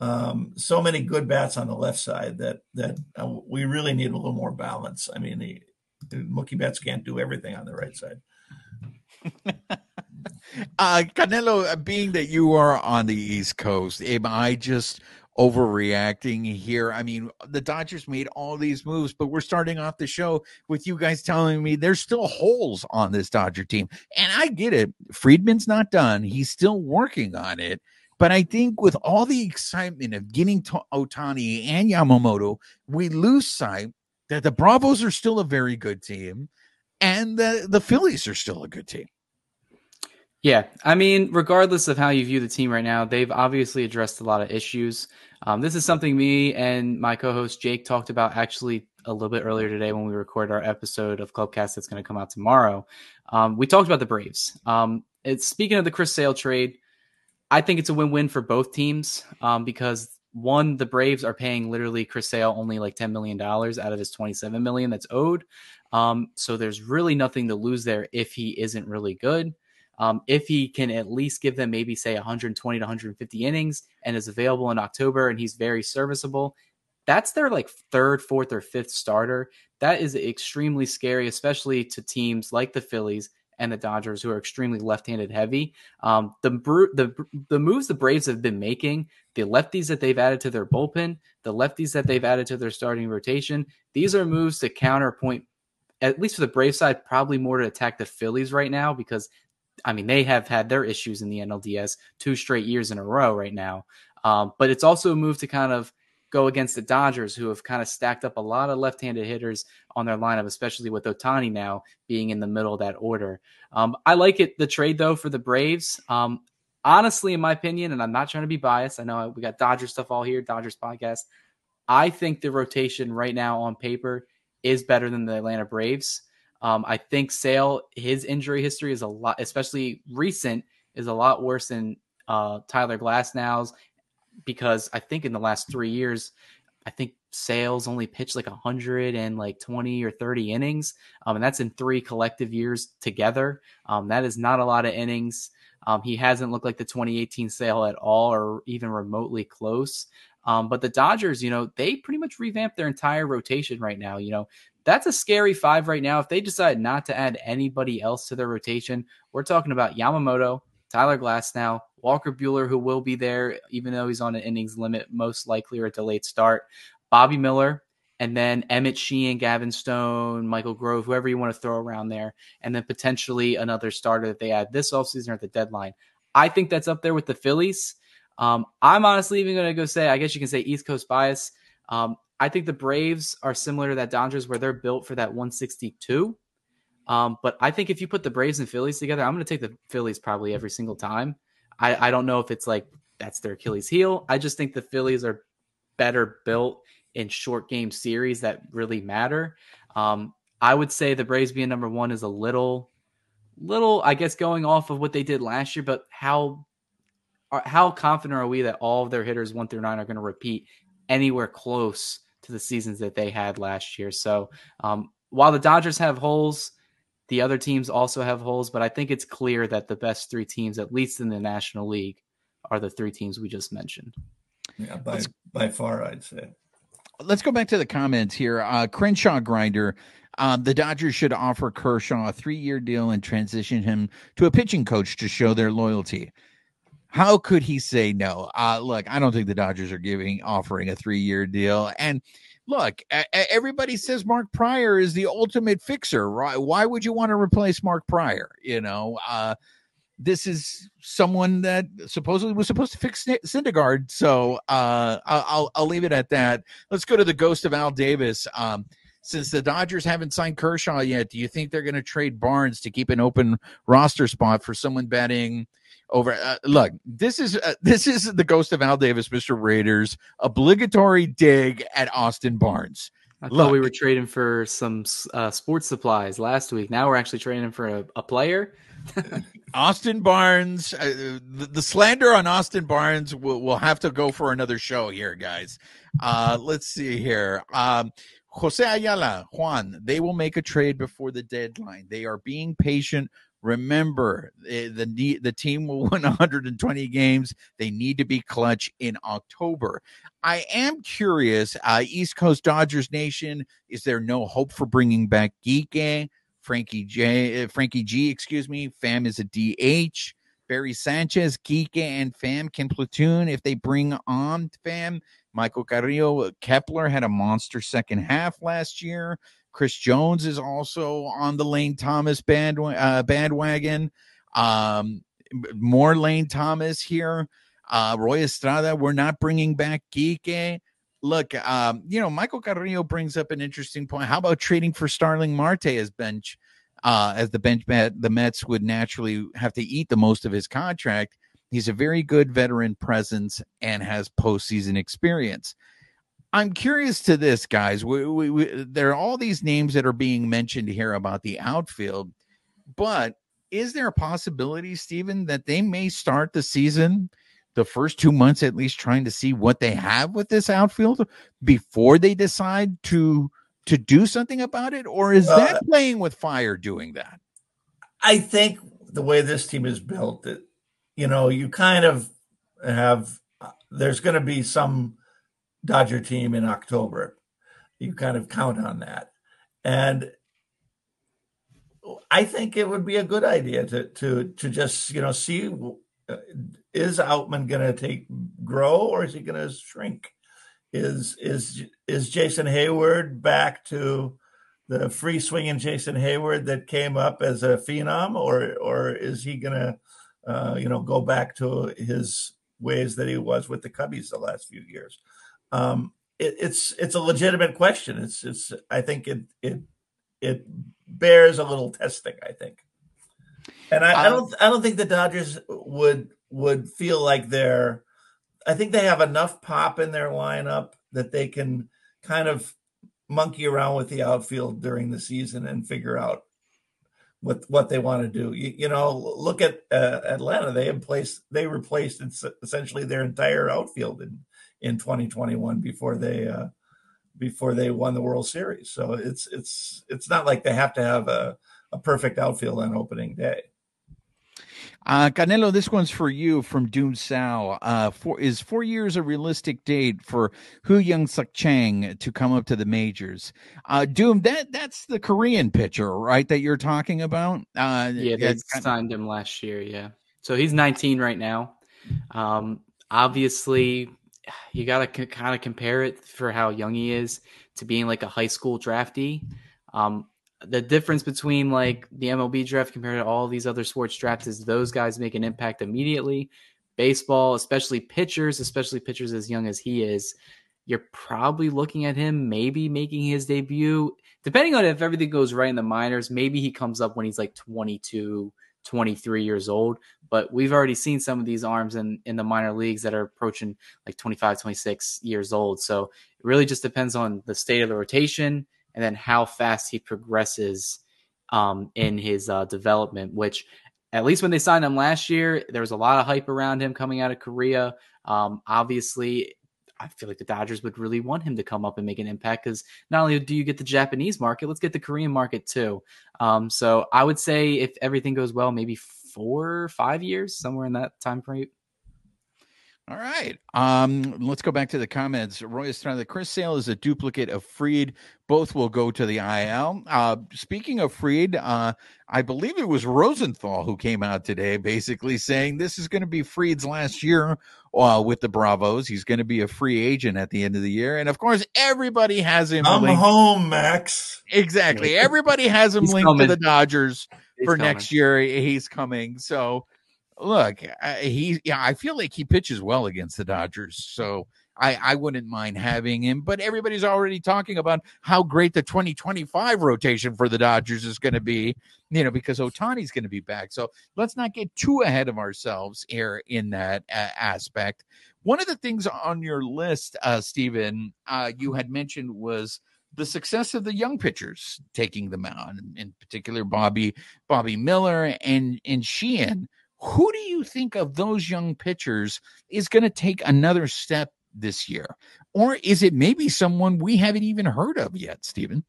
um, so many good bats on the left side that that uh, we really need a little more balance. I mean, the, the Mookie Betts can't do everything on the right side. uh, Canelo, uh, being that you are on the East Coast, am I just overreacting here? I mean, the Dodgers made all these moves, but we're starting off the show with you guys telling me there's still holes on this Dodger team. And I get it. Friedman's not done, he's still working on it. But I think with all the excitement of getting to Ohtani and Yamamoto, we lose sight that the Bravos are still a very good team and the, the Phillies are still a good team. Yeah, I mean, regardless of how you view the team right now, they've obviously addressed a lot of issues. Um, this is something me and my co-host Jake talked about actually a little bit earlier today when we recorded our episode of Clubcast that's going to come out tomorrow. Um, we talked about the Braves. Um, it's speaking of the Chris Sale trade. I think it's a win-win for both teams um, because one, the Braves are paying literally Chris Sale only like ten million dollars out of his twenty-seven million that's owed. Um, so there's really nothing to lose there if he isn't really good. Um, if he can at least give them maybe say 120 to 150 innings and is available in October and he's very serviceable, that's their like third, fourth, or fifth starter. That is extremely scary, especially to teams like the Phillies and the Dodgers, who are extremely left-handed heavy. Um, the the the moves the Braves have been making, the lefties that they've added to their bullpen, the lefties that they've added to their starting rotation, these are moves to counterpoint. At least for the Brave side, probably more to attack the Phillies right now because I mean, they have had their issues in the NLDS two straight years in a row right now. Um, but it's also a move to kind of go against the Dodgers, who have kind of stacked up a lot of left-handed hitters on their lineup, especially with Ohtani now being in the middle of that order. Um, I like it the trade though for the Braves. Um, honestly, in my opinion, and I'm not trying to be biased. I know we got Dodgers stuff all here, Dodgers podcast. I think the rotation right now on paper is better than the Atlanta Braves. Um, I think Sale, his injury history is a lot, especially recent, is a lot worse than uh, Tyler Glasnow's because I think in the last three years, I think Sale's only pitched like 100 and like 20 or 30 innings. Um, and that's in three collective years together. Um, that is not a lot of innings. Um, he hasn't looked like the 2018 Sale at all or even remotely close. Um, but the Dodgers, you know, they pretty much revamped their entire rotation right now. You know, that's a scary five right now. If they decide not to add anybody else to their rotation, we're talking about Yamamoto, Tyler Glasnow, Walker Buehler, who will be there, even though he's on an innings limit, most likely or a delayed start, Bobby Miller, and then Emmett Sheehan, Gavin Stone, Michael Grove, whoever you want to throw around there, and then potentially another starter that they add this offseason or at the deadline. I think that's up there with the Phillies. Um, I'm honestly even going to go say, I guess you can say East Coast bias. Um, I think the Braves are similar to that Dodgers where they're built for that 162. Um, but I think if you put the Braves and Phillies together, I'm going to take the Phillies probably every single time. I, I don't know if it's like that's their Achilles heel. I just think the Phillies are better built in short game series that really matter. Um, I would say the Braves being number one is a little, little, I guess, going off of what they did last year. But how, how confident are we that all of their hitters one through nine are going to repeat anywhere close to the seasons that they had last year? So um, while the Dodgers have holes, the other teams also have holes, but I think it's clear that the best three teams, at least in the National League, are the three teams we just mentioned. Yeah, by by far, I'd say. Let's go back to the comments here. Uh, Crenshaw Grinder. Um, the Dodgers should offer Kershaw a three-year deal and transition him to a pitching coach to show their loyalty. How could he say no? Uh, look, I don't think the Dodgers are giving offering a three-year deal, and look, everybody says Mark Prior is the ultimate fixer, right? Why would you want to replace Mark Prior? You know, uh, this is someone that supposedly was supposed to fix Syndergaard. So uh, I'll I'll leave it at that. Let's go to the ghost of Al Davis. Um, since the Dodgers haven't signed Kershaw yet, do you think they're going to trade Barnes to keep an open roster spot for someone batting over. Uh, look, this is uh, this is the ghost of Al Davis, Mister Raiders, obligatory dig at Austin Barnes. I look, thought we were trading for some uh, sports supplies last week. Now we're actually trading for a, a player. Austin Barnes, uh, the, the, slander on Austin Barnes will will have to go for another show here, guys. Uh, let's see here. Um, Jose Ayala, Juan, they will make a trade before the deadline. They are being patient Remember, eh, the the, the team will win 120 games. They need to be clutch in October. I am curious, uh, East Coast Dodgers Nation, is there no hope for bringing back Kiké? Frankie J, uh, Frankie G, excuse me. Pham is a DH. Barry Sanchez, Kiké, and Pham can platoon if they bring on Pham. Michael Carrillo, Kepler had a monster second half last year. Chris Jones is also on the Lane Thomas band uh, bandwagon. Um, more Lane Thomas here. Uh, Roy Estrada, we're not bringing back Kiké. Look, um, you know, Michael Carrillo brings up an interesting point. How about trading for Starling Marte as bench, uh, as the bench met, the Mets would naturally have to eat the most of his contract. He's a very good veteran presence and has postseason experience. I'm curious to this, guys. We, we, we, there are all these names that are being mentioned here about the outfield, but is there a possibility, Stephen, that they may start the season, the first two months at least, trying to see what they have with this outfield before they decide to to do something about it, or is uh, that playing with fire doing that? I think the way this team is built, that you know, you kind of have. There's going to be some Dodger team in October. You kind of count on that. And I think it would be a good idea to to to just you know see uh, is Outman going to take grow or is he going to shrink? Is is is Jayson Heyward back to the free swinging Jayson Heyward that came up as a phenom, or or is he going to uh, you know go back to his ways that he was with the Cubbies the last few years. Um, it, it's it's a legitimate question. It's it's I think it it it bears a little testing. I think, and I, um, I don't I don't think the Dodgers would would feel like they're. I think they have enough pop in their lineup that they can kind of monkey around with the outfield during the season and figure out what what they want to do. You, you know, look at uh, Atlanta. They placed they replaced essentially their entire outfield in in 2021 before they uh, before they won the World Series. So it's it's it's not like they have to have a, a perfect outfield on opening day. Uh, Canelo, this one's for you from Doom Sal. Uh, four, is four years a realistic date for Hu Young Suk Chang to come up to the majors? Uh, Doom, that that's the Korean pitcher, right? That you're talking about? Uh, yeah, they signed him last year. Yeah, so he's 19 right now. Um, obviously, you got to c- kind of compare it for how young he is to being like a high school draftee. Um, the difference between like the MLB draft compared to all these other sports drafts is those guys make an impact immediately. Baseball, especially pitchers, especially pitchers as young as he is, you're probably looking at him maybe making his debut, depending on if everything goes right in the minors. Maybe he comes up when he's like 22, 23 years old. But we've already seen some of these arms in, in the minor leagues that are approaching like 25, 26 years old. So it really just depends on the state of the rotation and then how fast he progresses um, in his uh, development, which at least when they signed him last year, there was a lot of hype around him coming out of Korea. Um, obviously, I feel like the Dodgers would really want him to come up and make an impact because not only do you get the Japanese market, let's get the Korean market too. Um, so I would say if everything goes well, maybe four, five years, somewhere in that time frame. All right. Um, let's go back to the comments. Roy Estrada, Chris Sale is a duplicate of Fried. Both will go to the IL. Uh, speaking of Fried, uh, I believe it was Rosenthal who came out today basically saying this is going to be Fried's last year uh, with the Bravos. He's going to be a free agent at the end of the year. And of course, everybody has him. I'm linked. home, Max. Exactly. Everybody has him linked coming. to the Dodgers He's for coming. next year. He's coming. So look, he yeah, I feel like he pitches well against the Dodgers, so I I wouldn't mind having him. But everybody's already talking about how great the 2025 rotation for the Dodgers is going to be, you know, because Ohtani's going to be back. So let's not get too ahead of ourselves here in that uh, aspect. One of the things on your list, uh, Stephen, uh, you had mentioned was the success of the young pitchers taking them out, in particular Bobby Bobby Miller and and Sheehan. Who do you think of those young pitchers is going to take another step this year? Or is it maybe someone we haven't even heard of yet, Stephen?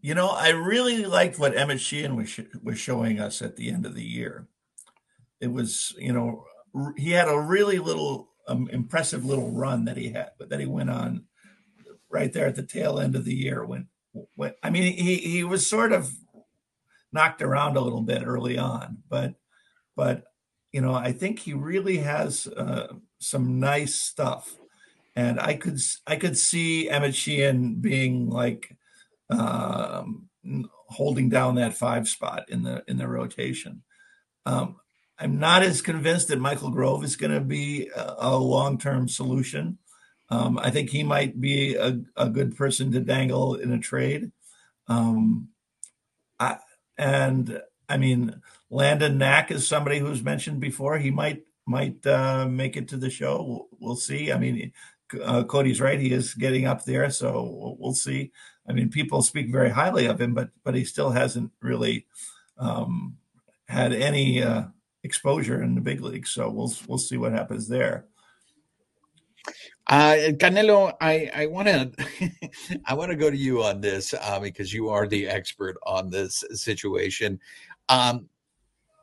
You know, I really liked what Emmett Sheehan was, sh- was showing us at the end of the year. It was, you know, r- he had a really little um, impressive little run that he had, but that he went on right there at the tail end of the year when, when I mean, he, he was sort of knocked around a little bit early on, but but you know, I think he really has uh, some nice stuff, and I could I could see Emmett Sheehan being like um, holding down that five spot in the in the rotation. Um, I'm not as convinced that Michael Grove is going to be a, a long term solution. Um, I think he might be a, a, good person to dangle in a trade. Um, I, and I mean, Landon Knack is somebody who's mentioned before. He might might uh, make it to the show. We'll, we'll see. I mean, uh, Cody's right; he is getting up there, so we'll, see. I mean, people speak very highly of him, but but he still hasn't really um, had any uh, exposure in the big leagues. So we'll we'll see what happens there. Uh, Canelo, I, I want to I want to go to you on this uh, because you are the expert on this situation. Um,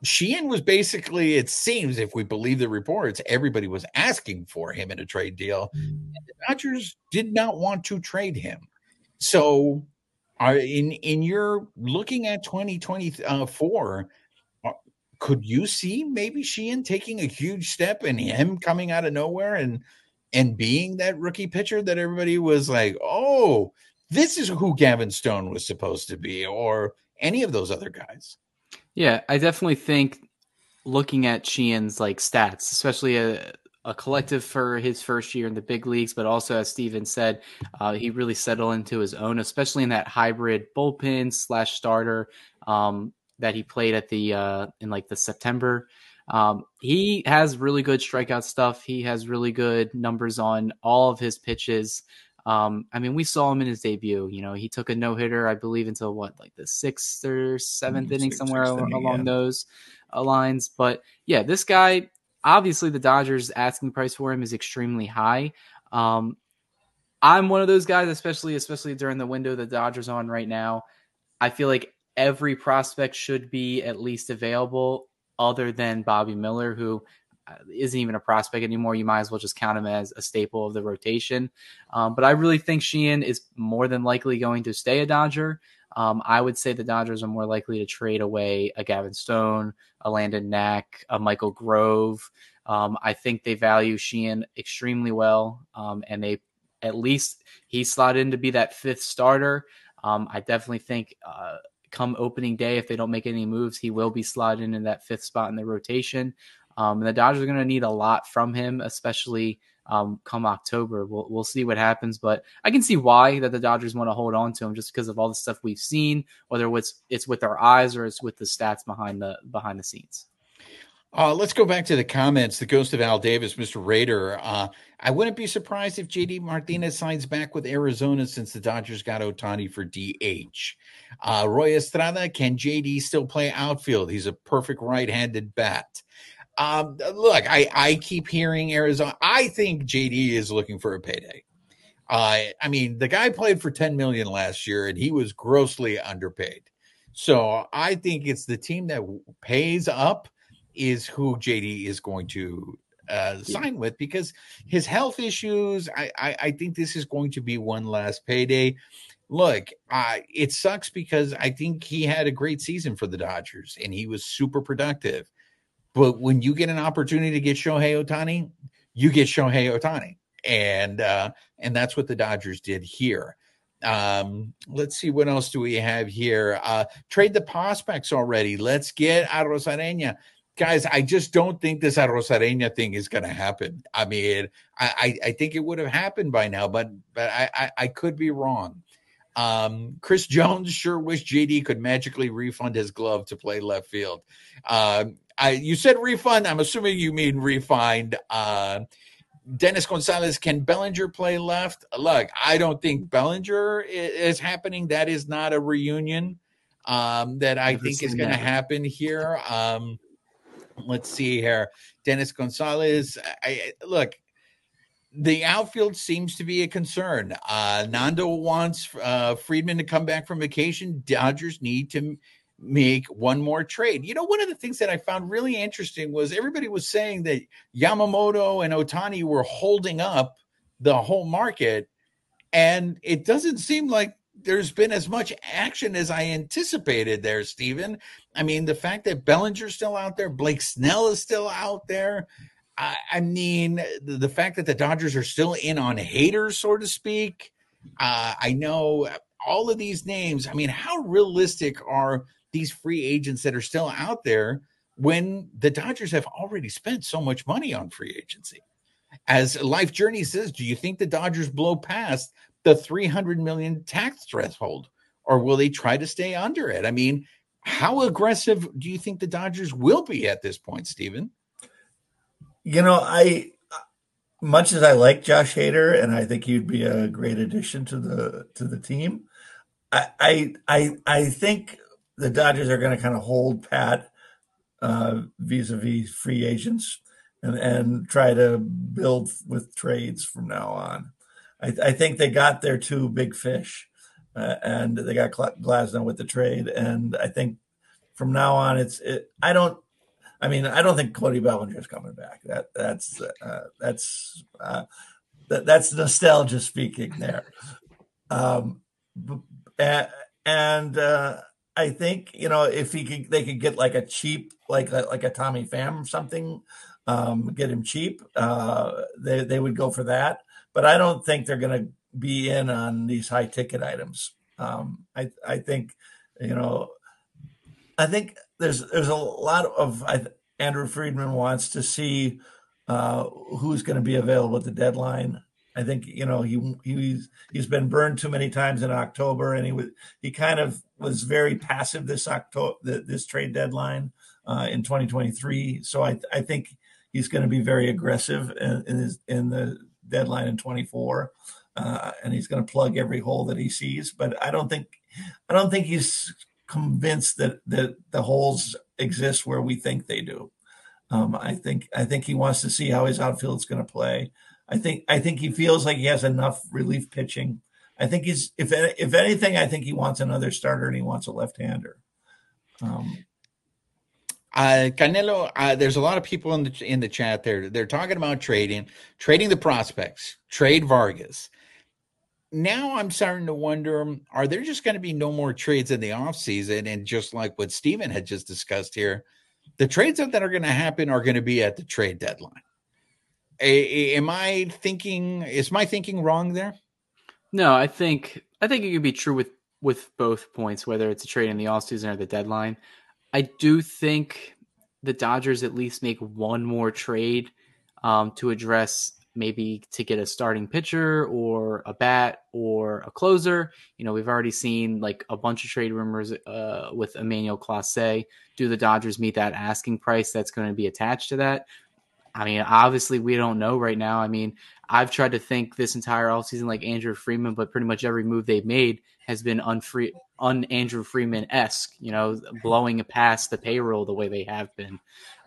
Sheehan was basically, it seems, if we believe the reports, everybody was asking for him in a trade deal. And the Dodgers did not want to trade him. So, are in in your looking at 2024, uh, could you see maybe Sheehan taking a huge step and him coming out of nowhere and and being that rookie pitcher that everybody was like, oh, this is who Gavin Stone was supposed to be, or any of those other guys? Yeah, I definitely think looking at Sheehan's like stats, especially a, a collective for his first year in the big leagues, but also as Stephen said, uh, he really settled into his own, especially in that hybrid bullpen slash starter um, that he played at the uh, in like the September. Um, he has really good strikeout stuff. He has really good numbers on all of his pitches. Um, I mean, we saw him in his debut. You know, he took a no hitter, I believe, until what, like the sixth or seventh mm, inning, somewhere sixth along, those uh, lines. But yeah, this guy, obviously, the Dodgers' asking price for him is extremely high. Um, I'm one of those guys, especially especially during the window the Dodgers on right now. I feel like every prospect should be at least available, other than Bobby Miller, who isn't even a prospect anymore. You might as well just count him as a staple of the rotation. Um, but I really think Sheehan is more than likely going to stay a Dodger. Um, I would say the Dodgers are more likely to trade away a Gavin Stone, a Landon Knack, a Michael Grove. Um, I think they value Sheehan extremely well, um, and they at least he slotted in to be that fifth starter. Um, I definitely think uh, come opening day, if they don't make any moves, he will be slotted in, in that fifth spot in the rotation. Um, and the Dodgers are going to need a lot from him, especially um, come October. We'll we'll see what happens, but I can see why that the Dodgers want to hold on to him just because of all the stuff we've seen, whether it's it's with our eyes or it's with the stats behind the behind the scenes. Uh, let's go back to the comments. The ghost of Al Davis, Mr. Raider. Uh, I wouldn't be surprised if JD Martinez signs back with Arizona since the Dodgers got Ohtani for DH. Uh, Roy Estrada, can JD still play outfield? He's a perfect right handed bat. Um, look, I, I keep hearing Arizona. I think JD is looking for a payday. Uh, I mean, the guy played for 10 million last year and he was grossly underpaid. So I think it's the team that pays up is who JD is going to uh, sign with because his health issues. I, I, I think this is going to be one last payday. Look, uh, it sucks because I think he had a great season for the Dodgers and he was super productive. But when you get an opportunity to get Shohei Ohtani, you get Shohei Ohtani. And uh, and that's what the Dodgers did here. Um, let's see what else do we have here. Uh, trade the prospects already. Let's get Arozarena. Guys, I just don't think this Arozarena thing is going to happen. I mean, I, I, I think it would have happened by now, but but I, I, I could be wrong. Um, Chris Jones sure wish JD could magically refund his glove to play left field. Uh, I, you said refund. I'm assuming you mean refined. Uh, Dennis Gonzalez, can Bellinger play left? Look, I don't think Bellinger is, happening. That is not a reunion um, that I think is going to happen here. Um, let's see here. Dennis Gonzalez. I, look, the outfield seems to be a concern. Uh, Nando wants uh, Friedman to come back from vacation. Dodgers need to make one more trade. You know, one of the things that I found really interesting was everybody was saying that Yamamoto and Ohtani were holding up the whole market. And it doesn't seem like there's been as much action as I anticipated there, Stephen. I mean, the fact that Bellinger's still out there, Blake Snell is still out there. I, I mean, the, the, fact that the Dodgers are still in on haters, so to speak. Uh, I know all of these names. I mean, how realistic are these free agents that are still out there when the Dodgers have already spent so much money on free agency? As Life Journey says, do you think the Dodgers blow past the 300 million tax threshold or will they try to stay under it? I mean, how aggressive do you think the Dodgers will be at this point, Stephen? You know, I much as I like Josh Hader and I think he'd be a great addition to the to the team, I I I, I think the Dodgers are going to kind of hold pat uh, vis-a-vis free agents and and try to build with trades from now on. I, I think they got their two big fish, uh, and they got Glasnow with the trade, and I think from now on it's it, I don't I mean, I don't think Cody Bellinger is coming back. That that's uh, that's uh, that, that's nostalgia speaking there. Um, and uh, I think you know if he could, they could get like a cheap, like like a Tommy Pham or something, um, get him cheap. Uh, they they would go for that. But I don't think they're going to be in on these high ticket items. Um, I I think you know I think there's there's a lot of I Andrew Friedman wants to see uh, who's going to be available at the deadline. I think you know he he's he's been burned too many times in October, and he was he kind of was very passive this October this trade deadline uh, in 2023. So I I think he's going to be very aggressive in, in, his, in the deadline in 24, uh, and he's going to plug every hole that he sees. But I don't think I don't think he's convinced that that the holes exist where we think they do. Um, I think I think he wants to see how his outfield is going to play. I think I think he feels like he has enough relief pitching. I think he's if if anything, I think he wants another starter and he wants a left-hander. Um, uh, Canelo, uh, there's a lot of people in the in the chat there. They're talking about trading, trading the prospects, trade Vargas. Now I'm starting to wonder: Are there just going to be no more trades in the offseason? And just like what Stephen had just discussed here, the trades that are going to happen are going to be at the trade deadline. A, am I thinking? Is my thinking wrong there? No, I think I think it could be true with with both points, whether it's a trade in the offseason or the deadline. I do think the Dodgers at least make one more trade um, to address maybe to get a starting pitcher or a bat or a closer. You know, we've already seen like a bunch of trade rumors uh, with Emmanuel Clase. Do the Dodgers meet that asking price that's going to be attached to that? I mean, obviously, we don't know right now. I mean, I've tried to think this entire all season like Andrew Friedman, but pretty much every move they've made has been unfree, un Andrew Friedman esque, You know, blowing past the payroll the way they have been.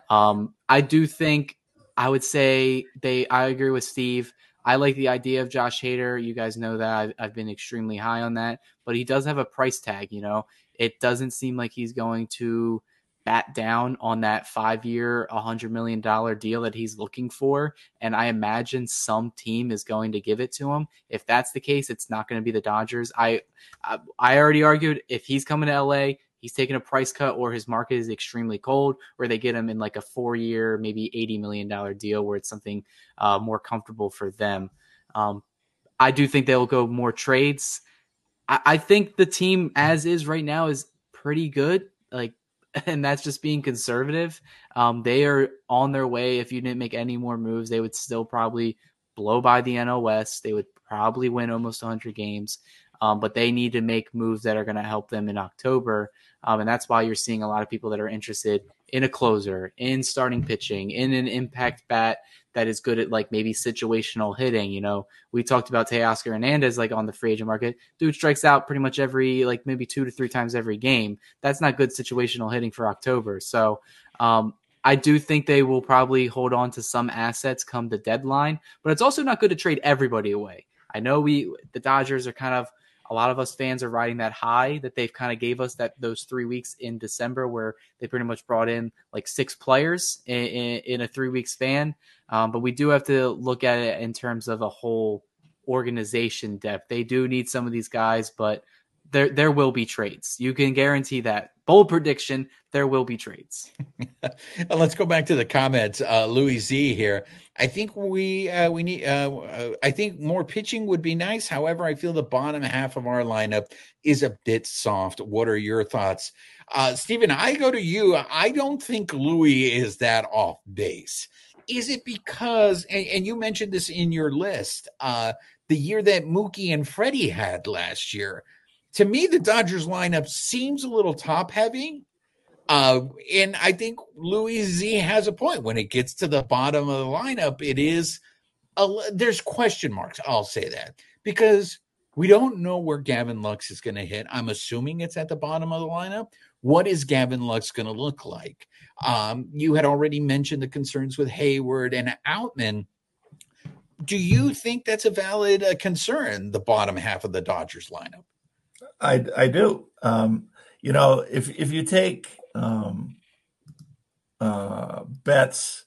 Um, I do think I would say they. I agree with Steve. I like the idea of Josh Hader. You guys know that I've, I've been extremely high on that, but he does have a price tag. You know, it doesn't seem like he's going to bat down on that five year, $100 million deal that he's looking for. And I imagine some team is going to give it to him. If that's the case, it's not going to be the Dodgers. I, I, I already argued if he's coming to LA, he's taking a price cut or his market is extremely cold, where they get him in like a four year, maybe $80 million deal where it's something uh, more comfortable for them. Um, I do think they'll go more trades. I, I think the team as is right now is pretty good. Like and that's just being conservative. Um, they are on their way. If you didn't make any more moves, they would still probably blow by the West. They would probably win almost 100 games, um, but they need to make moves that are going to help them in October. Um, and that's why you're seeing a lot of people that are interested in a closer, in starting pitching, in an impact bat that is good at like maybe situational hitting. You know, we talked about Teoscar Hernandez like on the free agent market. Dude strikes out pretty much every like maybe two to three times every game. That's not good situational hitting for October. So um, I do think they will probably hold on to some assets come the deadline, but it's also not good to trade everybody away. I know we the Dodgers are kind of a lot of us fans are riding that high that they've kind of gave us that those three weeks in December where they pretty much brought in like six players in, in, in a three week span. Um, but we do have to look at it in terms of a whole organization depth. They do need some of these guys, but there there will be trades. You can guarantee that. Bold prediction: there will be trades. Let's go back to the comments. Uh, Louis Z here. I think we uh, we need. Uh, I think more pitching would be nice. However, I feel the bottom half of our lineup is a bit soft. What are your thoughts, uh, Stephen? I go to you. I don't think Louis is that off base. Is it because? And, and you mentioned this in your list. Uh, the year that Mookie and Freddie had last year to me, the Dodgers lineup seems a little top heavy. Uh, and I think Louis Z has a point. When it gets to the bottom of the lineup, it is a, there's question marks. I'll say that because we don't know where Gavin Lux is going to hit. I'm assuming it's at the bottom of the lineup. What is Gavin Lux going to look like? Um, you had already mentioned the concerns with Heyward and Outman. Do you think that's a valid uh, concern? The bottom half of the Dodgers lineup. I I do. Um, you know, if if you take um, uh, Betts,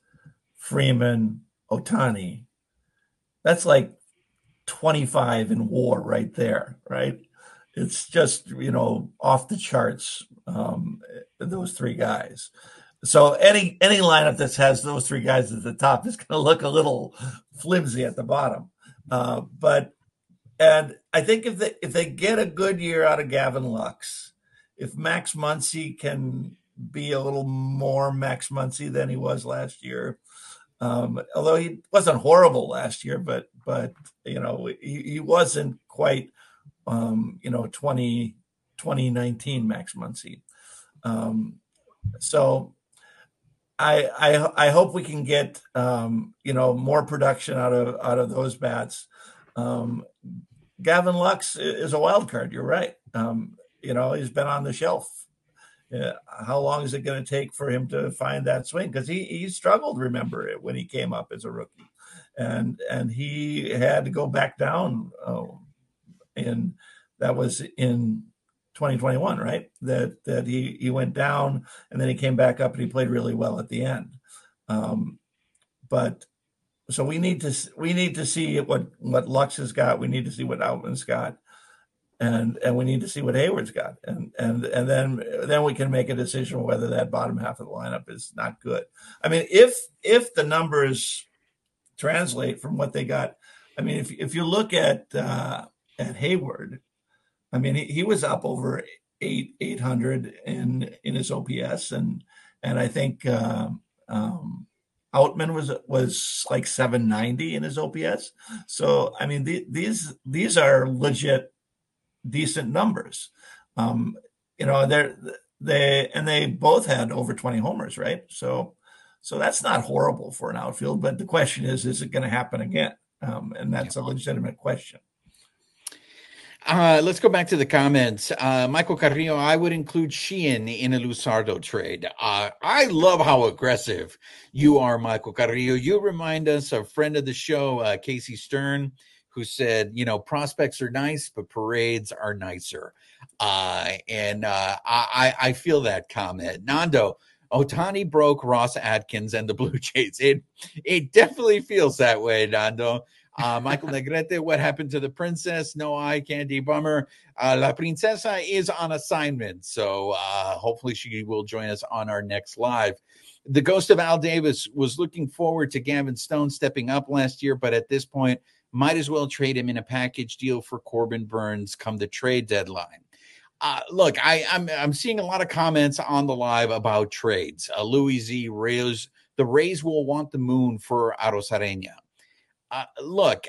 Freeman, Ohtani, that's like 25 in WAR right there, right? It's just, you know, off the charts, um, those three guys. So any any lineup that has those three guys at the top is going to look a little flimsy at the bottom. Uh, but and I think if they if they get a good year out of Gavin Lux, if Max Muncy can be a little more Max Muncy than he was last year. Um, although he wasn't horrible last year, but but you know he, he wasn't quite um, you know 20, 2019 Max Muncy. Um, so I, I I hope we can get um, you know more production out of out of those bats. Um, Gavin Lux is a wild card. You're right. Um, you know he's been on the shelf uh, how long is it going to take for him to find that swing? Because he he struggled, remember it when he came up as a rookie, and and he had to go back down. Oh, and that was in 2021, right? That that he he went down and then he came back up and he played really well at the end. Um, but so we need to we need to see what what Lux has got. We need to see what Outman's got and and we need to see what Heyward's got, and and and then then we can make a decision whether that bottom half of the lineup is not good. I mean, if if the numbers translate from what they got, I mean, if if you look at uh, at Heyward, I mean, he, he was up over eight eight hundred in in his OPS, and and I think. Uh, um, Outman was was like 790 in his OPS. So I mean the, these these are legit decent numbers. Um, you know, they're they and they both had over 20 homers, right? So so that's not horrible for an outfield, but the question is, is it going to happen again? Um, and that's a legitimate question. Uh, let's go back to the comments. Uh, Michael Carrillo, I would include Sheehan in a Luzardo trade. Uh, I love how aggressive you are, Michael Carrillo. You remind us, of friend of the show, uh, Casey Stern, who said, you know, prospects are nice, but parades are nicer. Uh, and uh, I, I feel that comment. Nando, Ohtani broke Ross Atkins and the Blue Jays. It it definitely feels that way, Nando. Uh, Michael Negrete, what happened to the princess? No eye candy, bummer. Uh, La Princesa is on assignment, so uh, hopefully she will join us on our next live. The ghost of Al Davis was looking forward to Gavin Stone stepping up last year, but at this point, might as well trade him in a package deal for Corbin Burnes come the trade deadline. Uh, look, I, am I'm, I'm seeing a lot of comments on the live about trades. Uh, Louis Z Rays, the Rays will want the moon for Arozarena. Uh, look,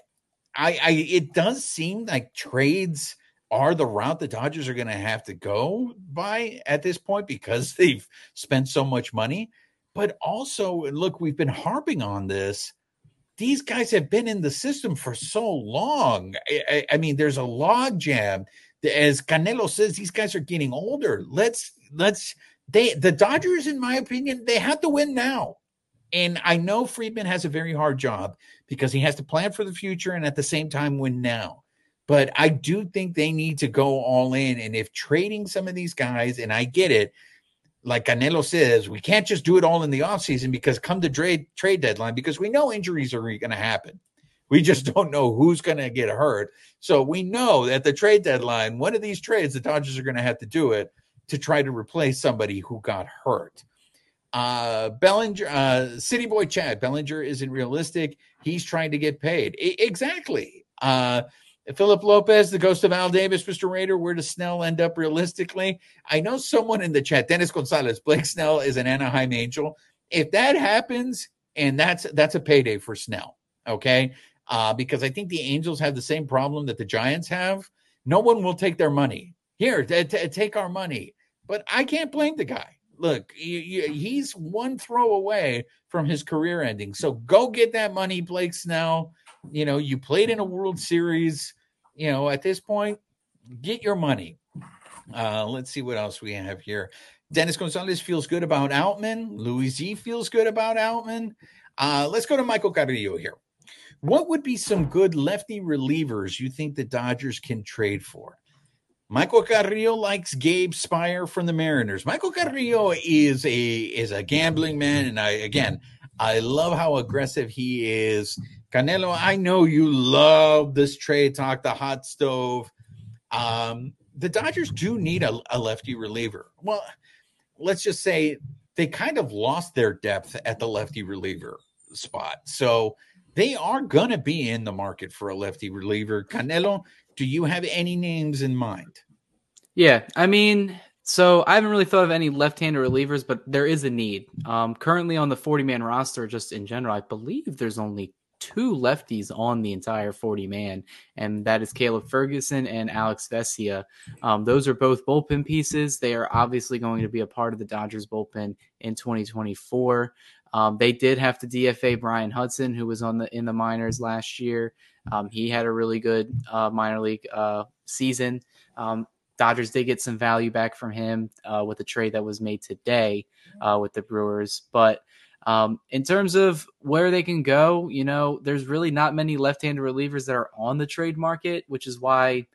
I, I it does seem like trades are the route the Dodgers are going to have to go by at this point because they've spent so much money. But also, look, we've been harping on this these guys have been in the system for so long. I, I, mean, there's a log jam. As Canelo says, these guys are getting older. Let's let's they the Dodgers, in my opinion, they have to win now. And I know Friedman has a very hard job because he has to plan for the future and at the same time win now. But I do think they need to go all in. And if trading some of these guys, and I get it, like Canelo says, we can't just do it all in the offseason because come the trade trade deadline, because we know injuries are going to happen. We just don't know who's going to get hurt. So we know at the trade deadline, one of these trades, the Dodgers are going to have to do it to try to replace somebody who got hurt. Uh, Bellinger, uh, City Boy Chad, Bellinger isn't realistic. He's trying to get paid. I- exactly. Uh, Philip Lopez, the ghost of Al Davis, Mr. Raider, where does Snell end up realistically? I know someone in the chat, Dennis Gonzalez, Blake Snell is an Anaheim Angel. If that happens, and that's that's a payday for Snell, okay? Uh, because I think the Angels have the same problem that the Giants have. No one will take their money. Here, t- t- take our money. But I can't blame the guy. Look, he's one throw away from his career ending. So go get that money, Blake Snell. You know, you played in a World Series. You know, at this point, get your money. Uh, let's see what else we have here. Dennis Gonzalez feels good about Outman. Louis Z feels good about Outman. Uh, let's go to Michael Carrillo here. What would be some good lefty relievers you think the Dodgers can trade for? Michael Carrillo likes Gabe Speier from the Mariners. Michael Carrillo is a is a gambling man, and I again I love how aggressive he is Canelo, I know you love this trade talk, the hot stove. Um, the Dodgers do need a, a lefty reliever. Well, let's just say they kind of lost their depth at the lefty reliever spot. So they are going to be in the market for a lefty reliever. Canelo, do you have any names in mind? Yeah, I mean, So I haven't really thought of any left-handed relievers, but there is a need. Um, currently on the 40-man roster, just in general, I believe there's only two lefties on the entire 40 man, and that is Caleb Ferguson and Alex Vesia. Um, those are both bullpen pieces. They are obviously going to be a part of the Dodgers bullpen in 2024. Um, they did have to DFA Bryan Hudson, who was on the in the minors last year. Um, he had a really good uh, minor league uh, season. Um, Dodgers did get some value back from him uh, with the trade that was made today uh, with the Brewers, but um, in terms of where they can go, you know, there's really not many left-handed relievers that are on the trade market, which is why,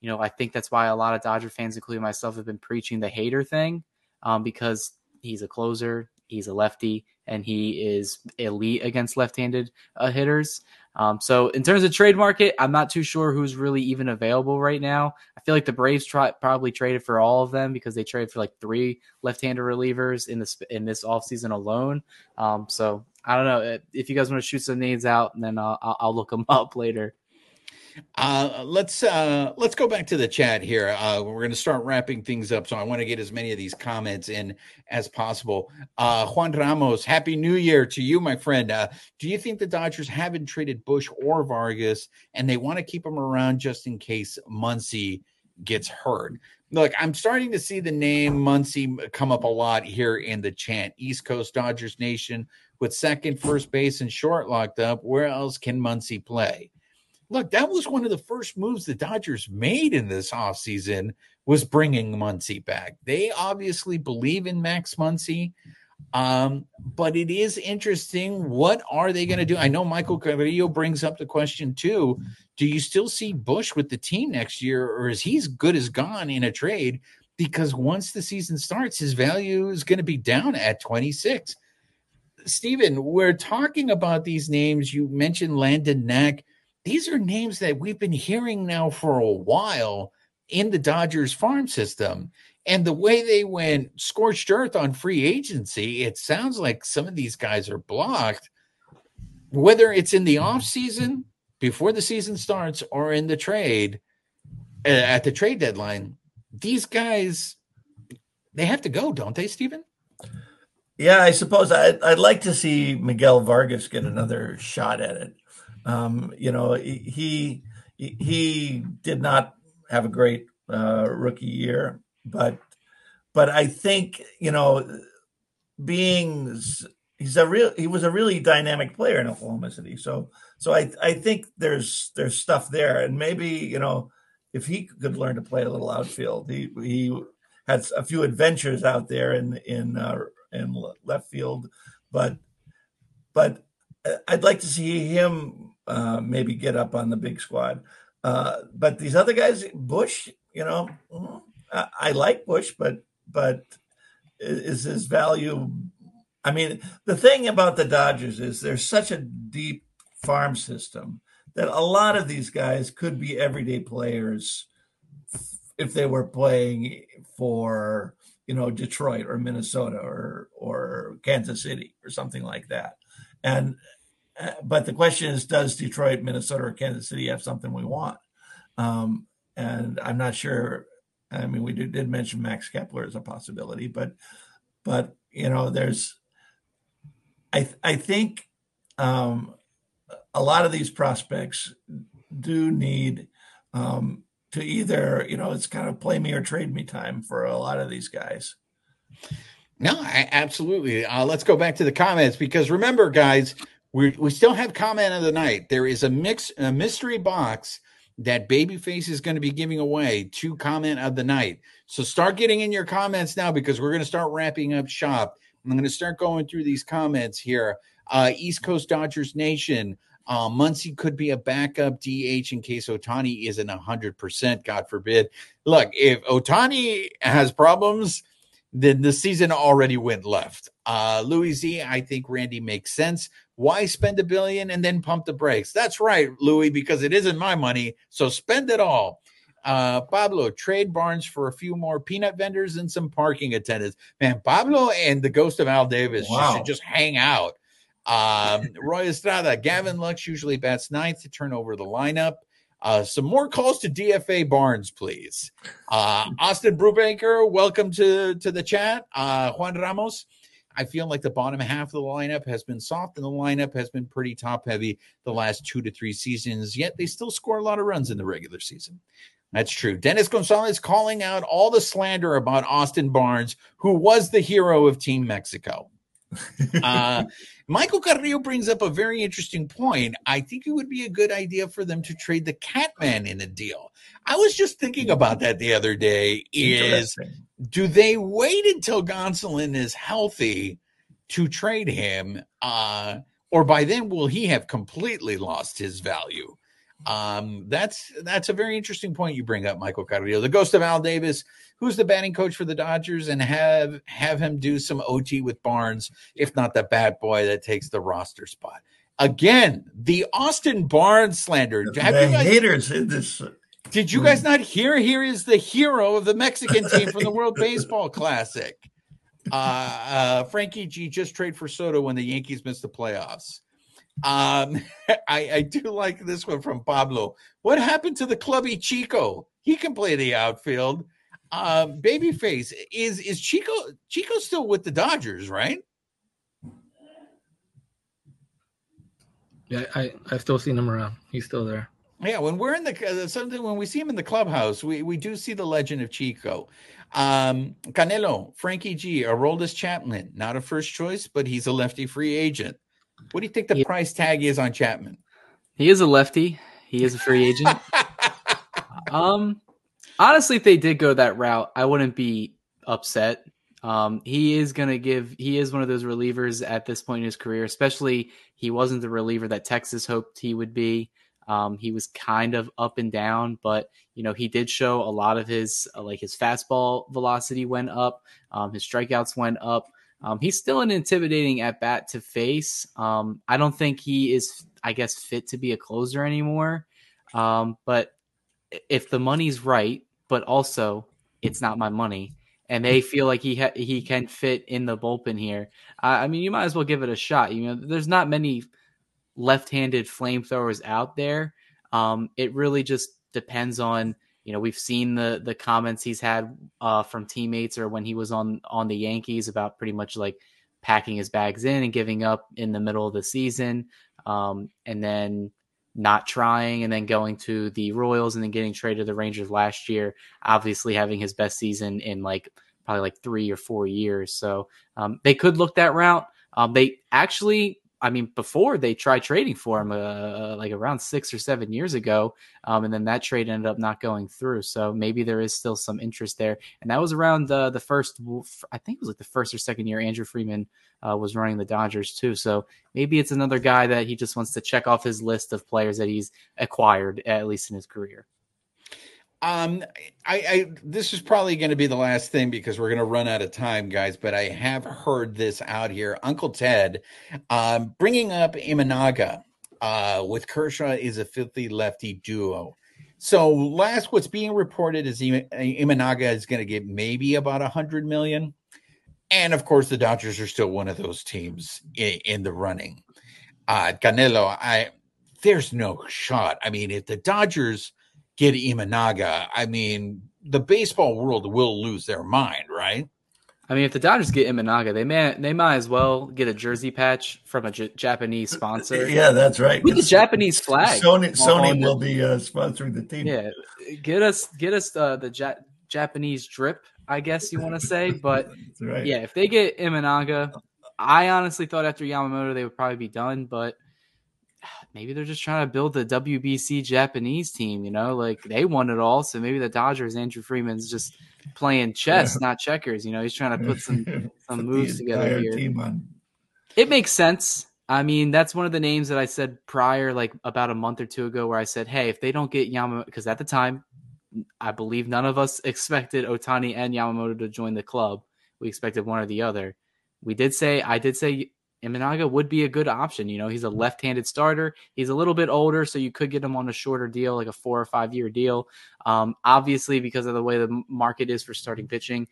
you know, I think that's why a lot of Dodger fans, including myself, have been preaching the Hader thing, um, because he's a closer, he's a lefty, and he is elite against left-handed uh, hitters. Um, so in terms of trade market, I'm not too sure who's really even available right now. I feel like the Braves try, probably traded for all of them because they traded for like three left-handed relievers in this in this offseason alone. Um, so I don't know if you guys want to shoot some names out, and then I'll, I'll look them up later. Uh, let's uh, let's go back to the chat here. Uh, we're going to start wrapping things up, so I want to get as many of these comments in as possible. Uh, Juan Ramos, Happy New Year to you, my friend. Uh, do you think the Dodgers haven't traded Busch or Vargas, and they want to keep them around just in case Muncy gets hurt? Look, I'm starting to see the name Muncy come up a lot here in the chant. East Coast Dodgers Nation with second, first base, and short locked up. Where else can Muncy play? Look, that was one of the first moves the Dodgers made in this offseason was bringing Muncy back. They obviously believe in Max Muncy. Um, but it is interesting. What are they going to do? I know Michael Carrillo brings up the question too. Do you still see Busch with the team next year, or is he as good as gone in a trade? Because once the season starts, his value is going to be down at 26. Stephen, we're talking about these names. You mentioned Landon Knack these are names that we've been hearing now for a while in the Dodgers farm system. And the way they went scorched earth on free agency, it sounds like some of these guys are blocked, whether it's in the offseason before the season starts or in the trade uh, at the trade deadline. These guys, they have to go, don't they, Stephen? Yeah, I suppose I'd, I'd like to see Miguel Vargas get another shot at it. Um, you know, he he did not have a great uh, rookie year, but but I think you know, being he's a real he was a really dynamic player in Oklahoma City. So so I I think there's there's stuff there, and maybe you know if he could learn to play a little outfield, he he had a few adventures out there in in uh, in left field, but but uh, I'd like to see him uh, maybe get up on the big squad. Uh, but these other guys, Busch, you know, mm, I, I like Busch, but but is his value? I mean, the thing about the Dodgers is there's such a deep farm system that a lot of these guys could be everyday players if they were playing for you know Detroit or Minnesota or or Kansas City or something like that. And but the question is, does Detroit, Minnesota, or Kansas City have something we want? Um, and I'm not sure. I mean, we did, did mention Max Kepler as a possibility, but but you know, there's. I I think um, a lot of these prospects do need um, to either you know it's kind of play me or trade me time for a lot of these guys. No, I, absolutely. Uh, let's go back to the comments because remember, guys, we we still have comment of the night. There is a mix a mystery box that Babyface is going to be giving away to comment of the night. So start getting in your comments now because we're going to start wrapping up shop. I'm going to start going through these comments here. Uh, East Coast Dodgers Nation. Uh, Muncy could be a backup DH in case Ohtani isn't 100%, God forbid. Look, if Ohtani has problems, then the season already went left. Uh, Louis Z, I think Randy makes sense. Why spend a billion and then pump the brakes? That's right, Louis, because it isn't my money. So spend it all. Uh, Pablo, trade Barnes for a few more peanut vendors and some parking attendants. Man, Pablo and the ghost of Al Davis wow. should just hang out. Um, Roy Estrada, Gavin Lux usually bats ninth to turn over the lineup. Uh, some more calls to DFA Barnes, please. Uh, Austin Brubaker, welcome to, to the chat. Uh, Juan Ramos, I feel like the bottom half of the lineup has been soft and the lineup has been pretty top heavy the last two to three seasons, yet they still score a lot of runs in the regular season. That's true. Dennis Gonzalez calling out all the slander about Austin Barnes, who was the hero of Team Mexico. uh, Michael Carrillo brings up a very interesting point. I think it would be a good idea for them to trade the Catman in a deal. I was just thinking about that the other day. Is do they wait until Gonsolin is healthy to trade him, uh, or by then will he have completely lost his value? Um, that's that's a very interesting point you bring up, Michael Carrillo. The ghost of Al Davis, who's the batting coach for the Dodgers, and have have him do some OT with Barnes, if not the bad boy that takes the roster spot. Again, the Austin Barnes slander. Have the guys, haters in this. Did you guys not hear? Here is the hero of the Mexican team from the World Baseball Classic. Uh, uh, Frankie G just trade for Soto when the Yankees missed the playoffs. Um, I, I do like this one from Pablo. What happened to the clubby Chico? He can play the outfield. Um, babyface is is Chico Chico still with the Dodgers, right? Yeah, I I've still seen him around. He's still there. Yeah, when we're in the uh, something when we see him in the clubhouse, we we do see the legend of Chico. Um, Canelo, Frankie G, Aroldis Chapman, not a first choice, but he's a lefty free agent. What do you think the he, price tag is on Chapman? He is a lefty. He is a free agent. um, honestly, if they did go that route, I wouldn't be upset. Um, he is going to give, he is one of those relievers at this point in his career, especially he wasn't the reliever that Texas hoped he would be. Um, he was kind of up and down, but you know he did show a lot of his uh, like his fastball velocity went up, um, his strikeouts went up. Um, he's still an intimidating at bat to face. Um, I don't think he is, I guess, fit to be a closer anymore. Um, but if the money's right, but also it's not my money, and they feel like he ha- he can fit in the bullpen here, I mean, you might as well give it a shot. You know, there's not many left-handed flamethrowers out there. Um, it really just depends on you know we've seen the the comments he's had uh, from teammates or when he was on on the Yankees about pretty much like packing his bags in and giving up in the middle of the season, um, and then not trying and then going to the Royals and then getting traded to the Rangers last year. Obviously, having his best season in like probably like three or four years. So um, they could look that route. Um, they actually I mean, before they tried trading for him, uh, uh, like around six or seven years ago, um, and then that trade ended up not going through. So maybe there is still some interest there, and that was around the first, I think it was like the first or second year Andrew Friedman uh, was running the Dodgers too. So maybe it's another guy that he just wants to check off his list of players that he's acquired at least in his career. Um, I, I this is probably going to be the last thing because we're going to run out of time, guys. But I have heard this out here. Uncle Ted, um, bringing up Imanaga, uh, with Kershaw is a filthy lefty duo. So last, what's being reported is Imanaga is going to get maybe about a hundred million, and of course the Dodgers are still one of those teams in, in the running. Uh, Canelo, I there's no shot. I mean, if the Dodgers get Imanaga, I mean, the baseball world will lose their mind, right? I mean, if the Dodgers get Imanaga, they may they might as well get a jersey patch from a J- Japanese sponsor. Yeah, that's right. With the Japanese flag. Sony Sony will be uh, sponsoring the team. Yeah, get us get us uh, the ja- Japanese drip, I guess you want to say. But right. yeah, if they get Imanaga, I honestly thought after Yamamoto they would probably be done, but maybe they're just trying to build the WBC Japanese team, you know, like they won it all. So maybe the Dodgers, Andrew Friedman's just playing chess, yeah. not checkers. You know, he's trying to put some some moves together here. It makes sense. I mean, that's one of the names that I said prior, like about a month or two ago, where I said, hey, if they don't get Yamamoto, because at the time, I believe none of us expected Ohtani and Yamamoto to join the club. We expected one or the other. We did say, I did say Imanaga would be a good option. You know, he's a left-handed starter. He's a little bit older, so you could get him on a shorter deal, like a four or five-year deal. Um, obviously, because of the way the market is for starting pitching,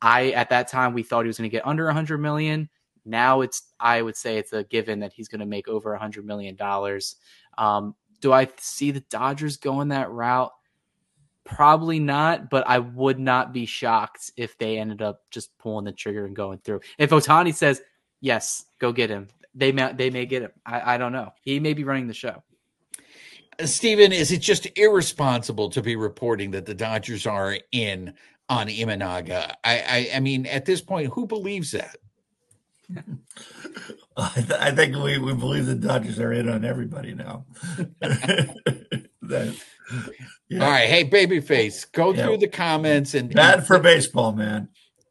I at that time we thought he was going to get under 100 million. Now it's I would say it's a given that he's going to make over 100 million dollars. Um, Do I see the Dodgers going that route? Probably not, but I would not be shocked if they ended up just pulling the trigger and going through. If Ohtani says, "Yes, go get him," they may they may get him. I, I don't know. He may be running the show. Stephen, is it just irresponsible to be reporting that the Dodgers are in on Imanaga? I, I, I mean, at this point, who believes that? I, th- I, think we, we believe the Dodgers are in on everybody now. that, yeah. All right, hey babyface, go yeah. through the comments and bad for baseball, man.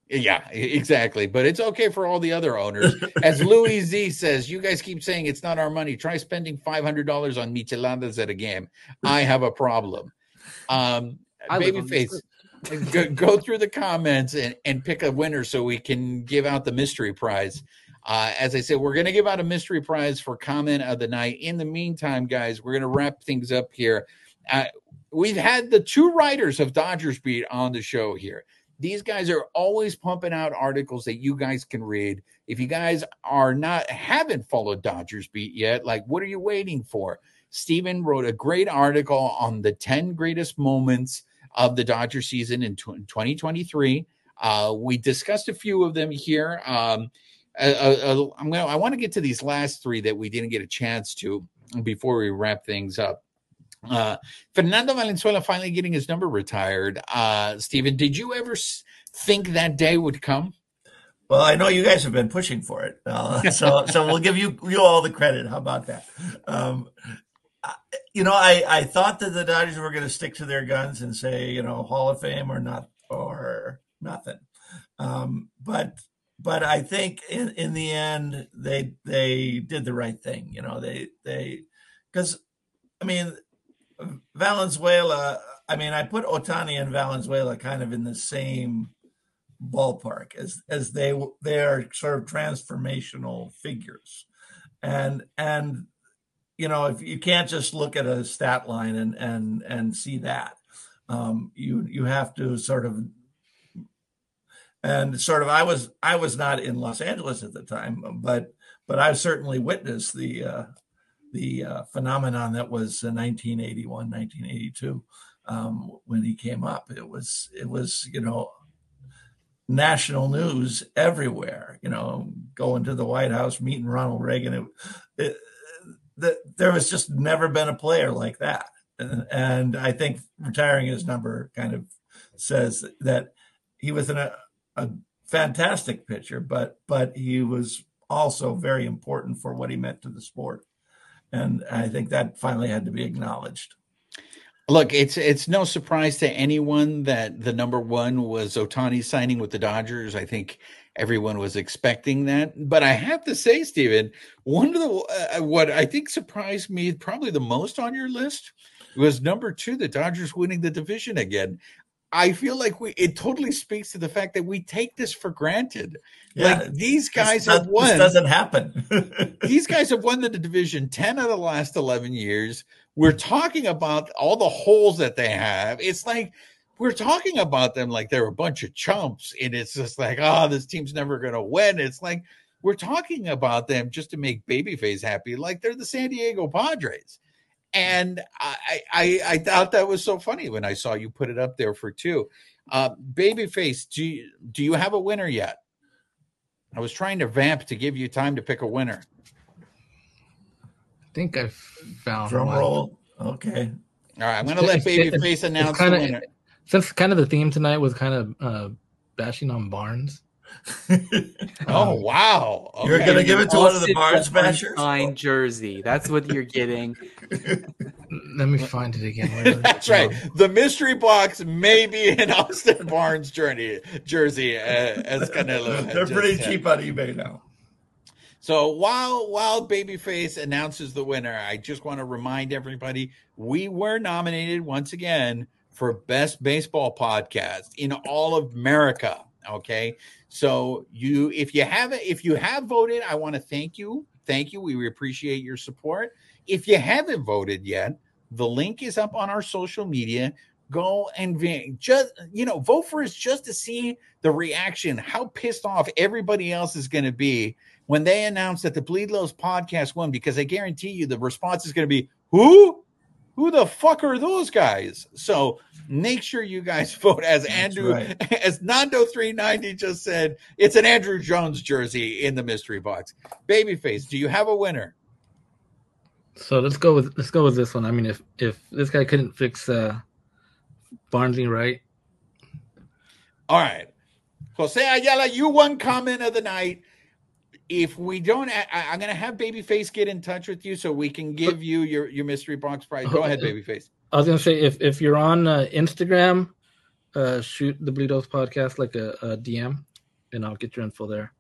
Yeah, exactly. But it's okay for all the other owners. As Louis Z says, you guys keep saying it's not our money. Try spending five hundred dollars on micheladas at a game. I have a problem. Um, babyface, go, go, through the comments and, and pick a winner so we can give out the mystery prize. Uh, as I said, we're going to give out a mystery prize for comment of the night. In the meantime, guys, we're going to wrap things up here. Uh, we've had the two writers of Dodgers Beat on the show here. These guys are always pumping out articles that you guys can read. If you guys are not haven't followed Dodgers Beat yet, like what are you waiting for? Stephen wrote a great article on the 10 greatest moments of the Dodger season in 2023. Uh, we discussed a few of them here. Um, uh, uh, I'm gonna, I want to get to these last three that we didn't get a chance to before we wrap things up. Uh, Fernando Valenzuela finally getting his number retired. Uh, Stephen, did you ever think that day would come? Well, I know you guys have been pushing for it, uh, so so we'll give you you all the credit. How about that? Um, you know, I I thought that the Dodgers were going to stick to their guns and say, you know, Hall of Fame or not or nothing. Um, but but I think in in the end they they did the right thing. You know, they they because I mean Valenzuela, I mean, I put Ohtani and Valenzuela kind of in the same ballpark as as they they are sort of transformational figures, and and you know if you can't just look at a stat line and and and see that, um, you you have to sort of and sort of I was I was not in Los Angeles at the time, but but I've certainly witnessed the uh, the uh, phenomenon that was 1981, 1982 um, when he came up. It was it was you know national news everywhere. You know, going to the White House, meeting Ronald Reagan. It, it, the, there was just never been a player like that, and, and I think retiring his number kind of says that he was a, a fantastic pitcher, but but he was also very important for what he meant to the sport and I think that finally had to be acknowledged. Look, it's it's no surprise to anyone that the number one was Ohtani signing with the Dodgers. I think everyone was expecting that. But I have to say, Stephen, one of the uh, what I think surprised me probably the most on your list was number two, the Dodgers winning the division again. I feel like we it totally speaks to the fact that we take this for granted. Yeah, like these guys this, have won. This doesn't happen. these guys have won the division 10 of the last 11 years. We're talking about all the holes that they have. It's like we're talking about them like they're a bunch of chumps. And it's just like, oh, this team's never gonna win. It's like we're talking about them just to make babyface happy, like they're the San Diego Padres. And I, I, I thought that was so funny when I saw you put it up there for two. Uh, Babyface, do you, do you have a winner yet? I was trying to vamp to give you time to pick a winner. I think I found drum one. roll. Okay. All right, I'm going to let Babyface announce kinda, the winner. Since kind of the theme tonight was kind of uh, bashing on Barnes, oh wow! Okay. You're gonna give it to one of the Barnes bashers? Fine jersey. That's what you're getting. Let me find it again. That's right. The mystery box may be an Austin Barnes journey jersey, uh, as Canelo. They're pretty cheap on eBay now. So while while Babyface announces the winner, I just want to remind everybody we were nominated once again for best baseball podcast in all of America. Okay. So you if you haven't if you have voted, I want to thank you. Thank you. We appreciate your support. If you haven't voted yet, the link is up on our social media. Go and just you know vote for us just to see the reaction, how pissed off everybody else is going to be when they announce that the Bleedos podcast won. Because I guarantee you, the response is going to be, "Who? Who the fuck are those guys? So make sure you guys vote as Andrew, right. as Nando 390 just said, it's an Andruw Jones jersey in the mystery box. Babyface, do you have a winner? So let's go with let's go with this one. I mean, if if this guy couldn't fix uh Barnsley right. All right. Jose Ayala, you won comment of the night. If we don't, I, am going to have Babyface get in touch with you so we can give you your, your mystery box prize. Go ahead, Babyface. I was going to say if, if you're on uh, Instagram, uh, shoot the Bleedos podcast like a, a, DM, and I'll get your info there.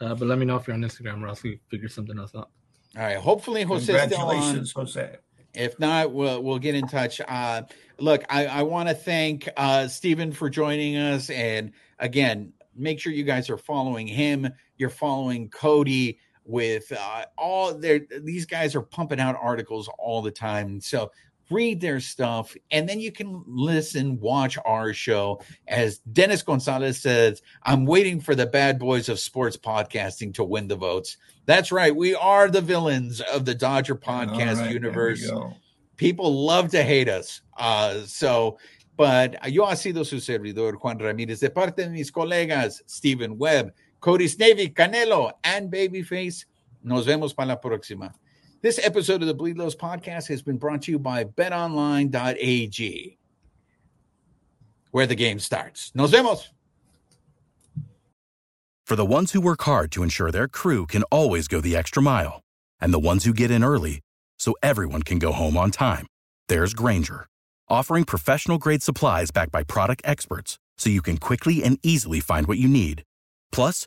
Uh, but let me know if you're on Instagram, or else we figure something else out. All right. Hopefully, Jose Congratulations, Jose. If not, we'll we'll get in touch. Uh, look, I, I want to thank uh, Stephen for joining us, and again, make sure you guys are following him. You're following Cody with uh, all their. These guys are pumping out articles all the time, so read their stuff, and then you can listen, watch our show. As Dennis Gonzalez says, I'm waiting for the bad boys of sports podcasting to win the votes. That's right. We are the villains of the Dodger podcast right, universe. People love to hate us. Uh, so, but yo ha sido su servidor, Juan Ramírez, de parte de mis colegas, Stephen Webb, Cody Snavely, Canelo, and Babyface. Nos vemos para la próxima. This episode of the Bleedos podcast has been brought to you by betonline.ag, where the game starts. Nos vemos. For the ones who work hard to ensure their crew can always go the extra mile, and the ones who get in early so everyone can go home on time, there's Grainger, offering professional grade supplies backed by product experts so you can quickly and easily find what you need. Plus,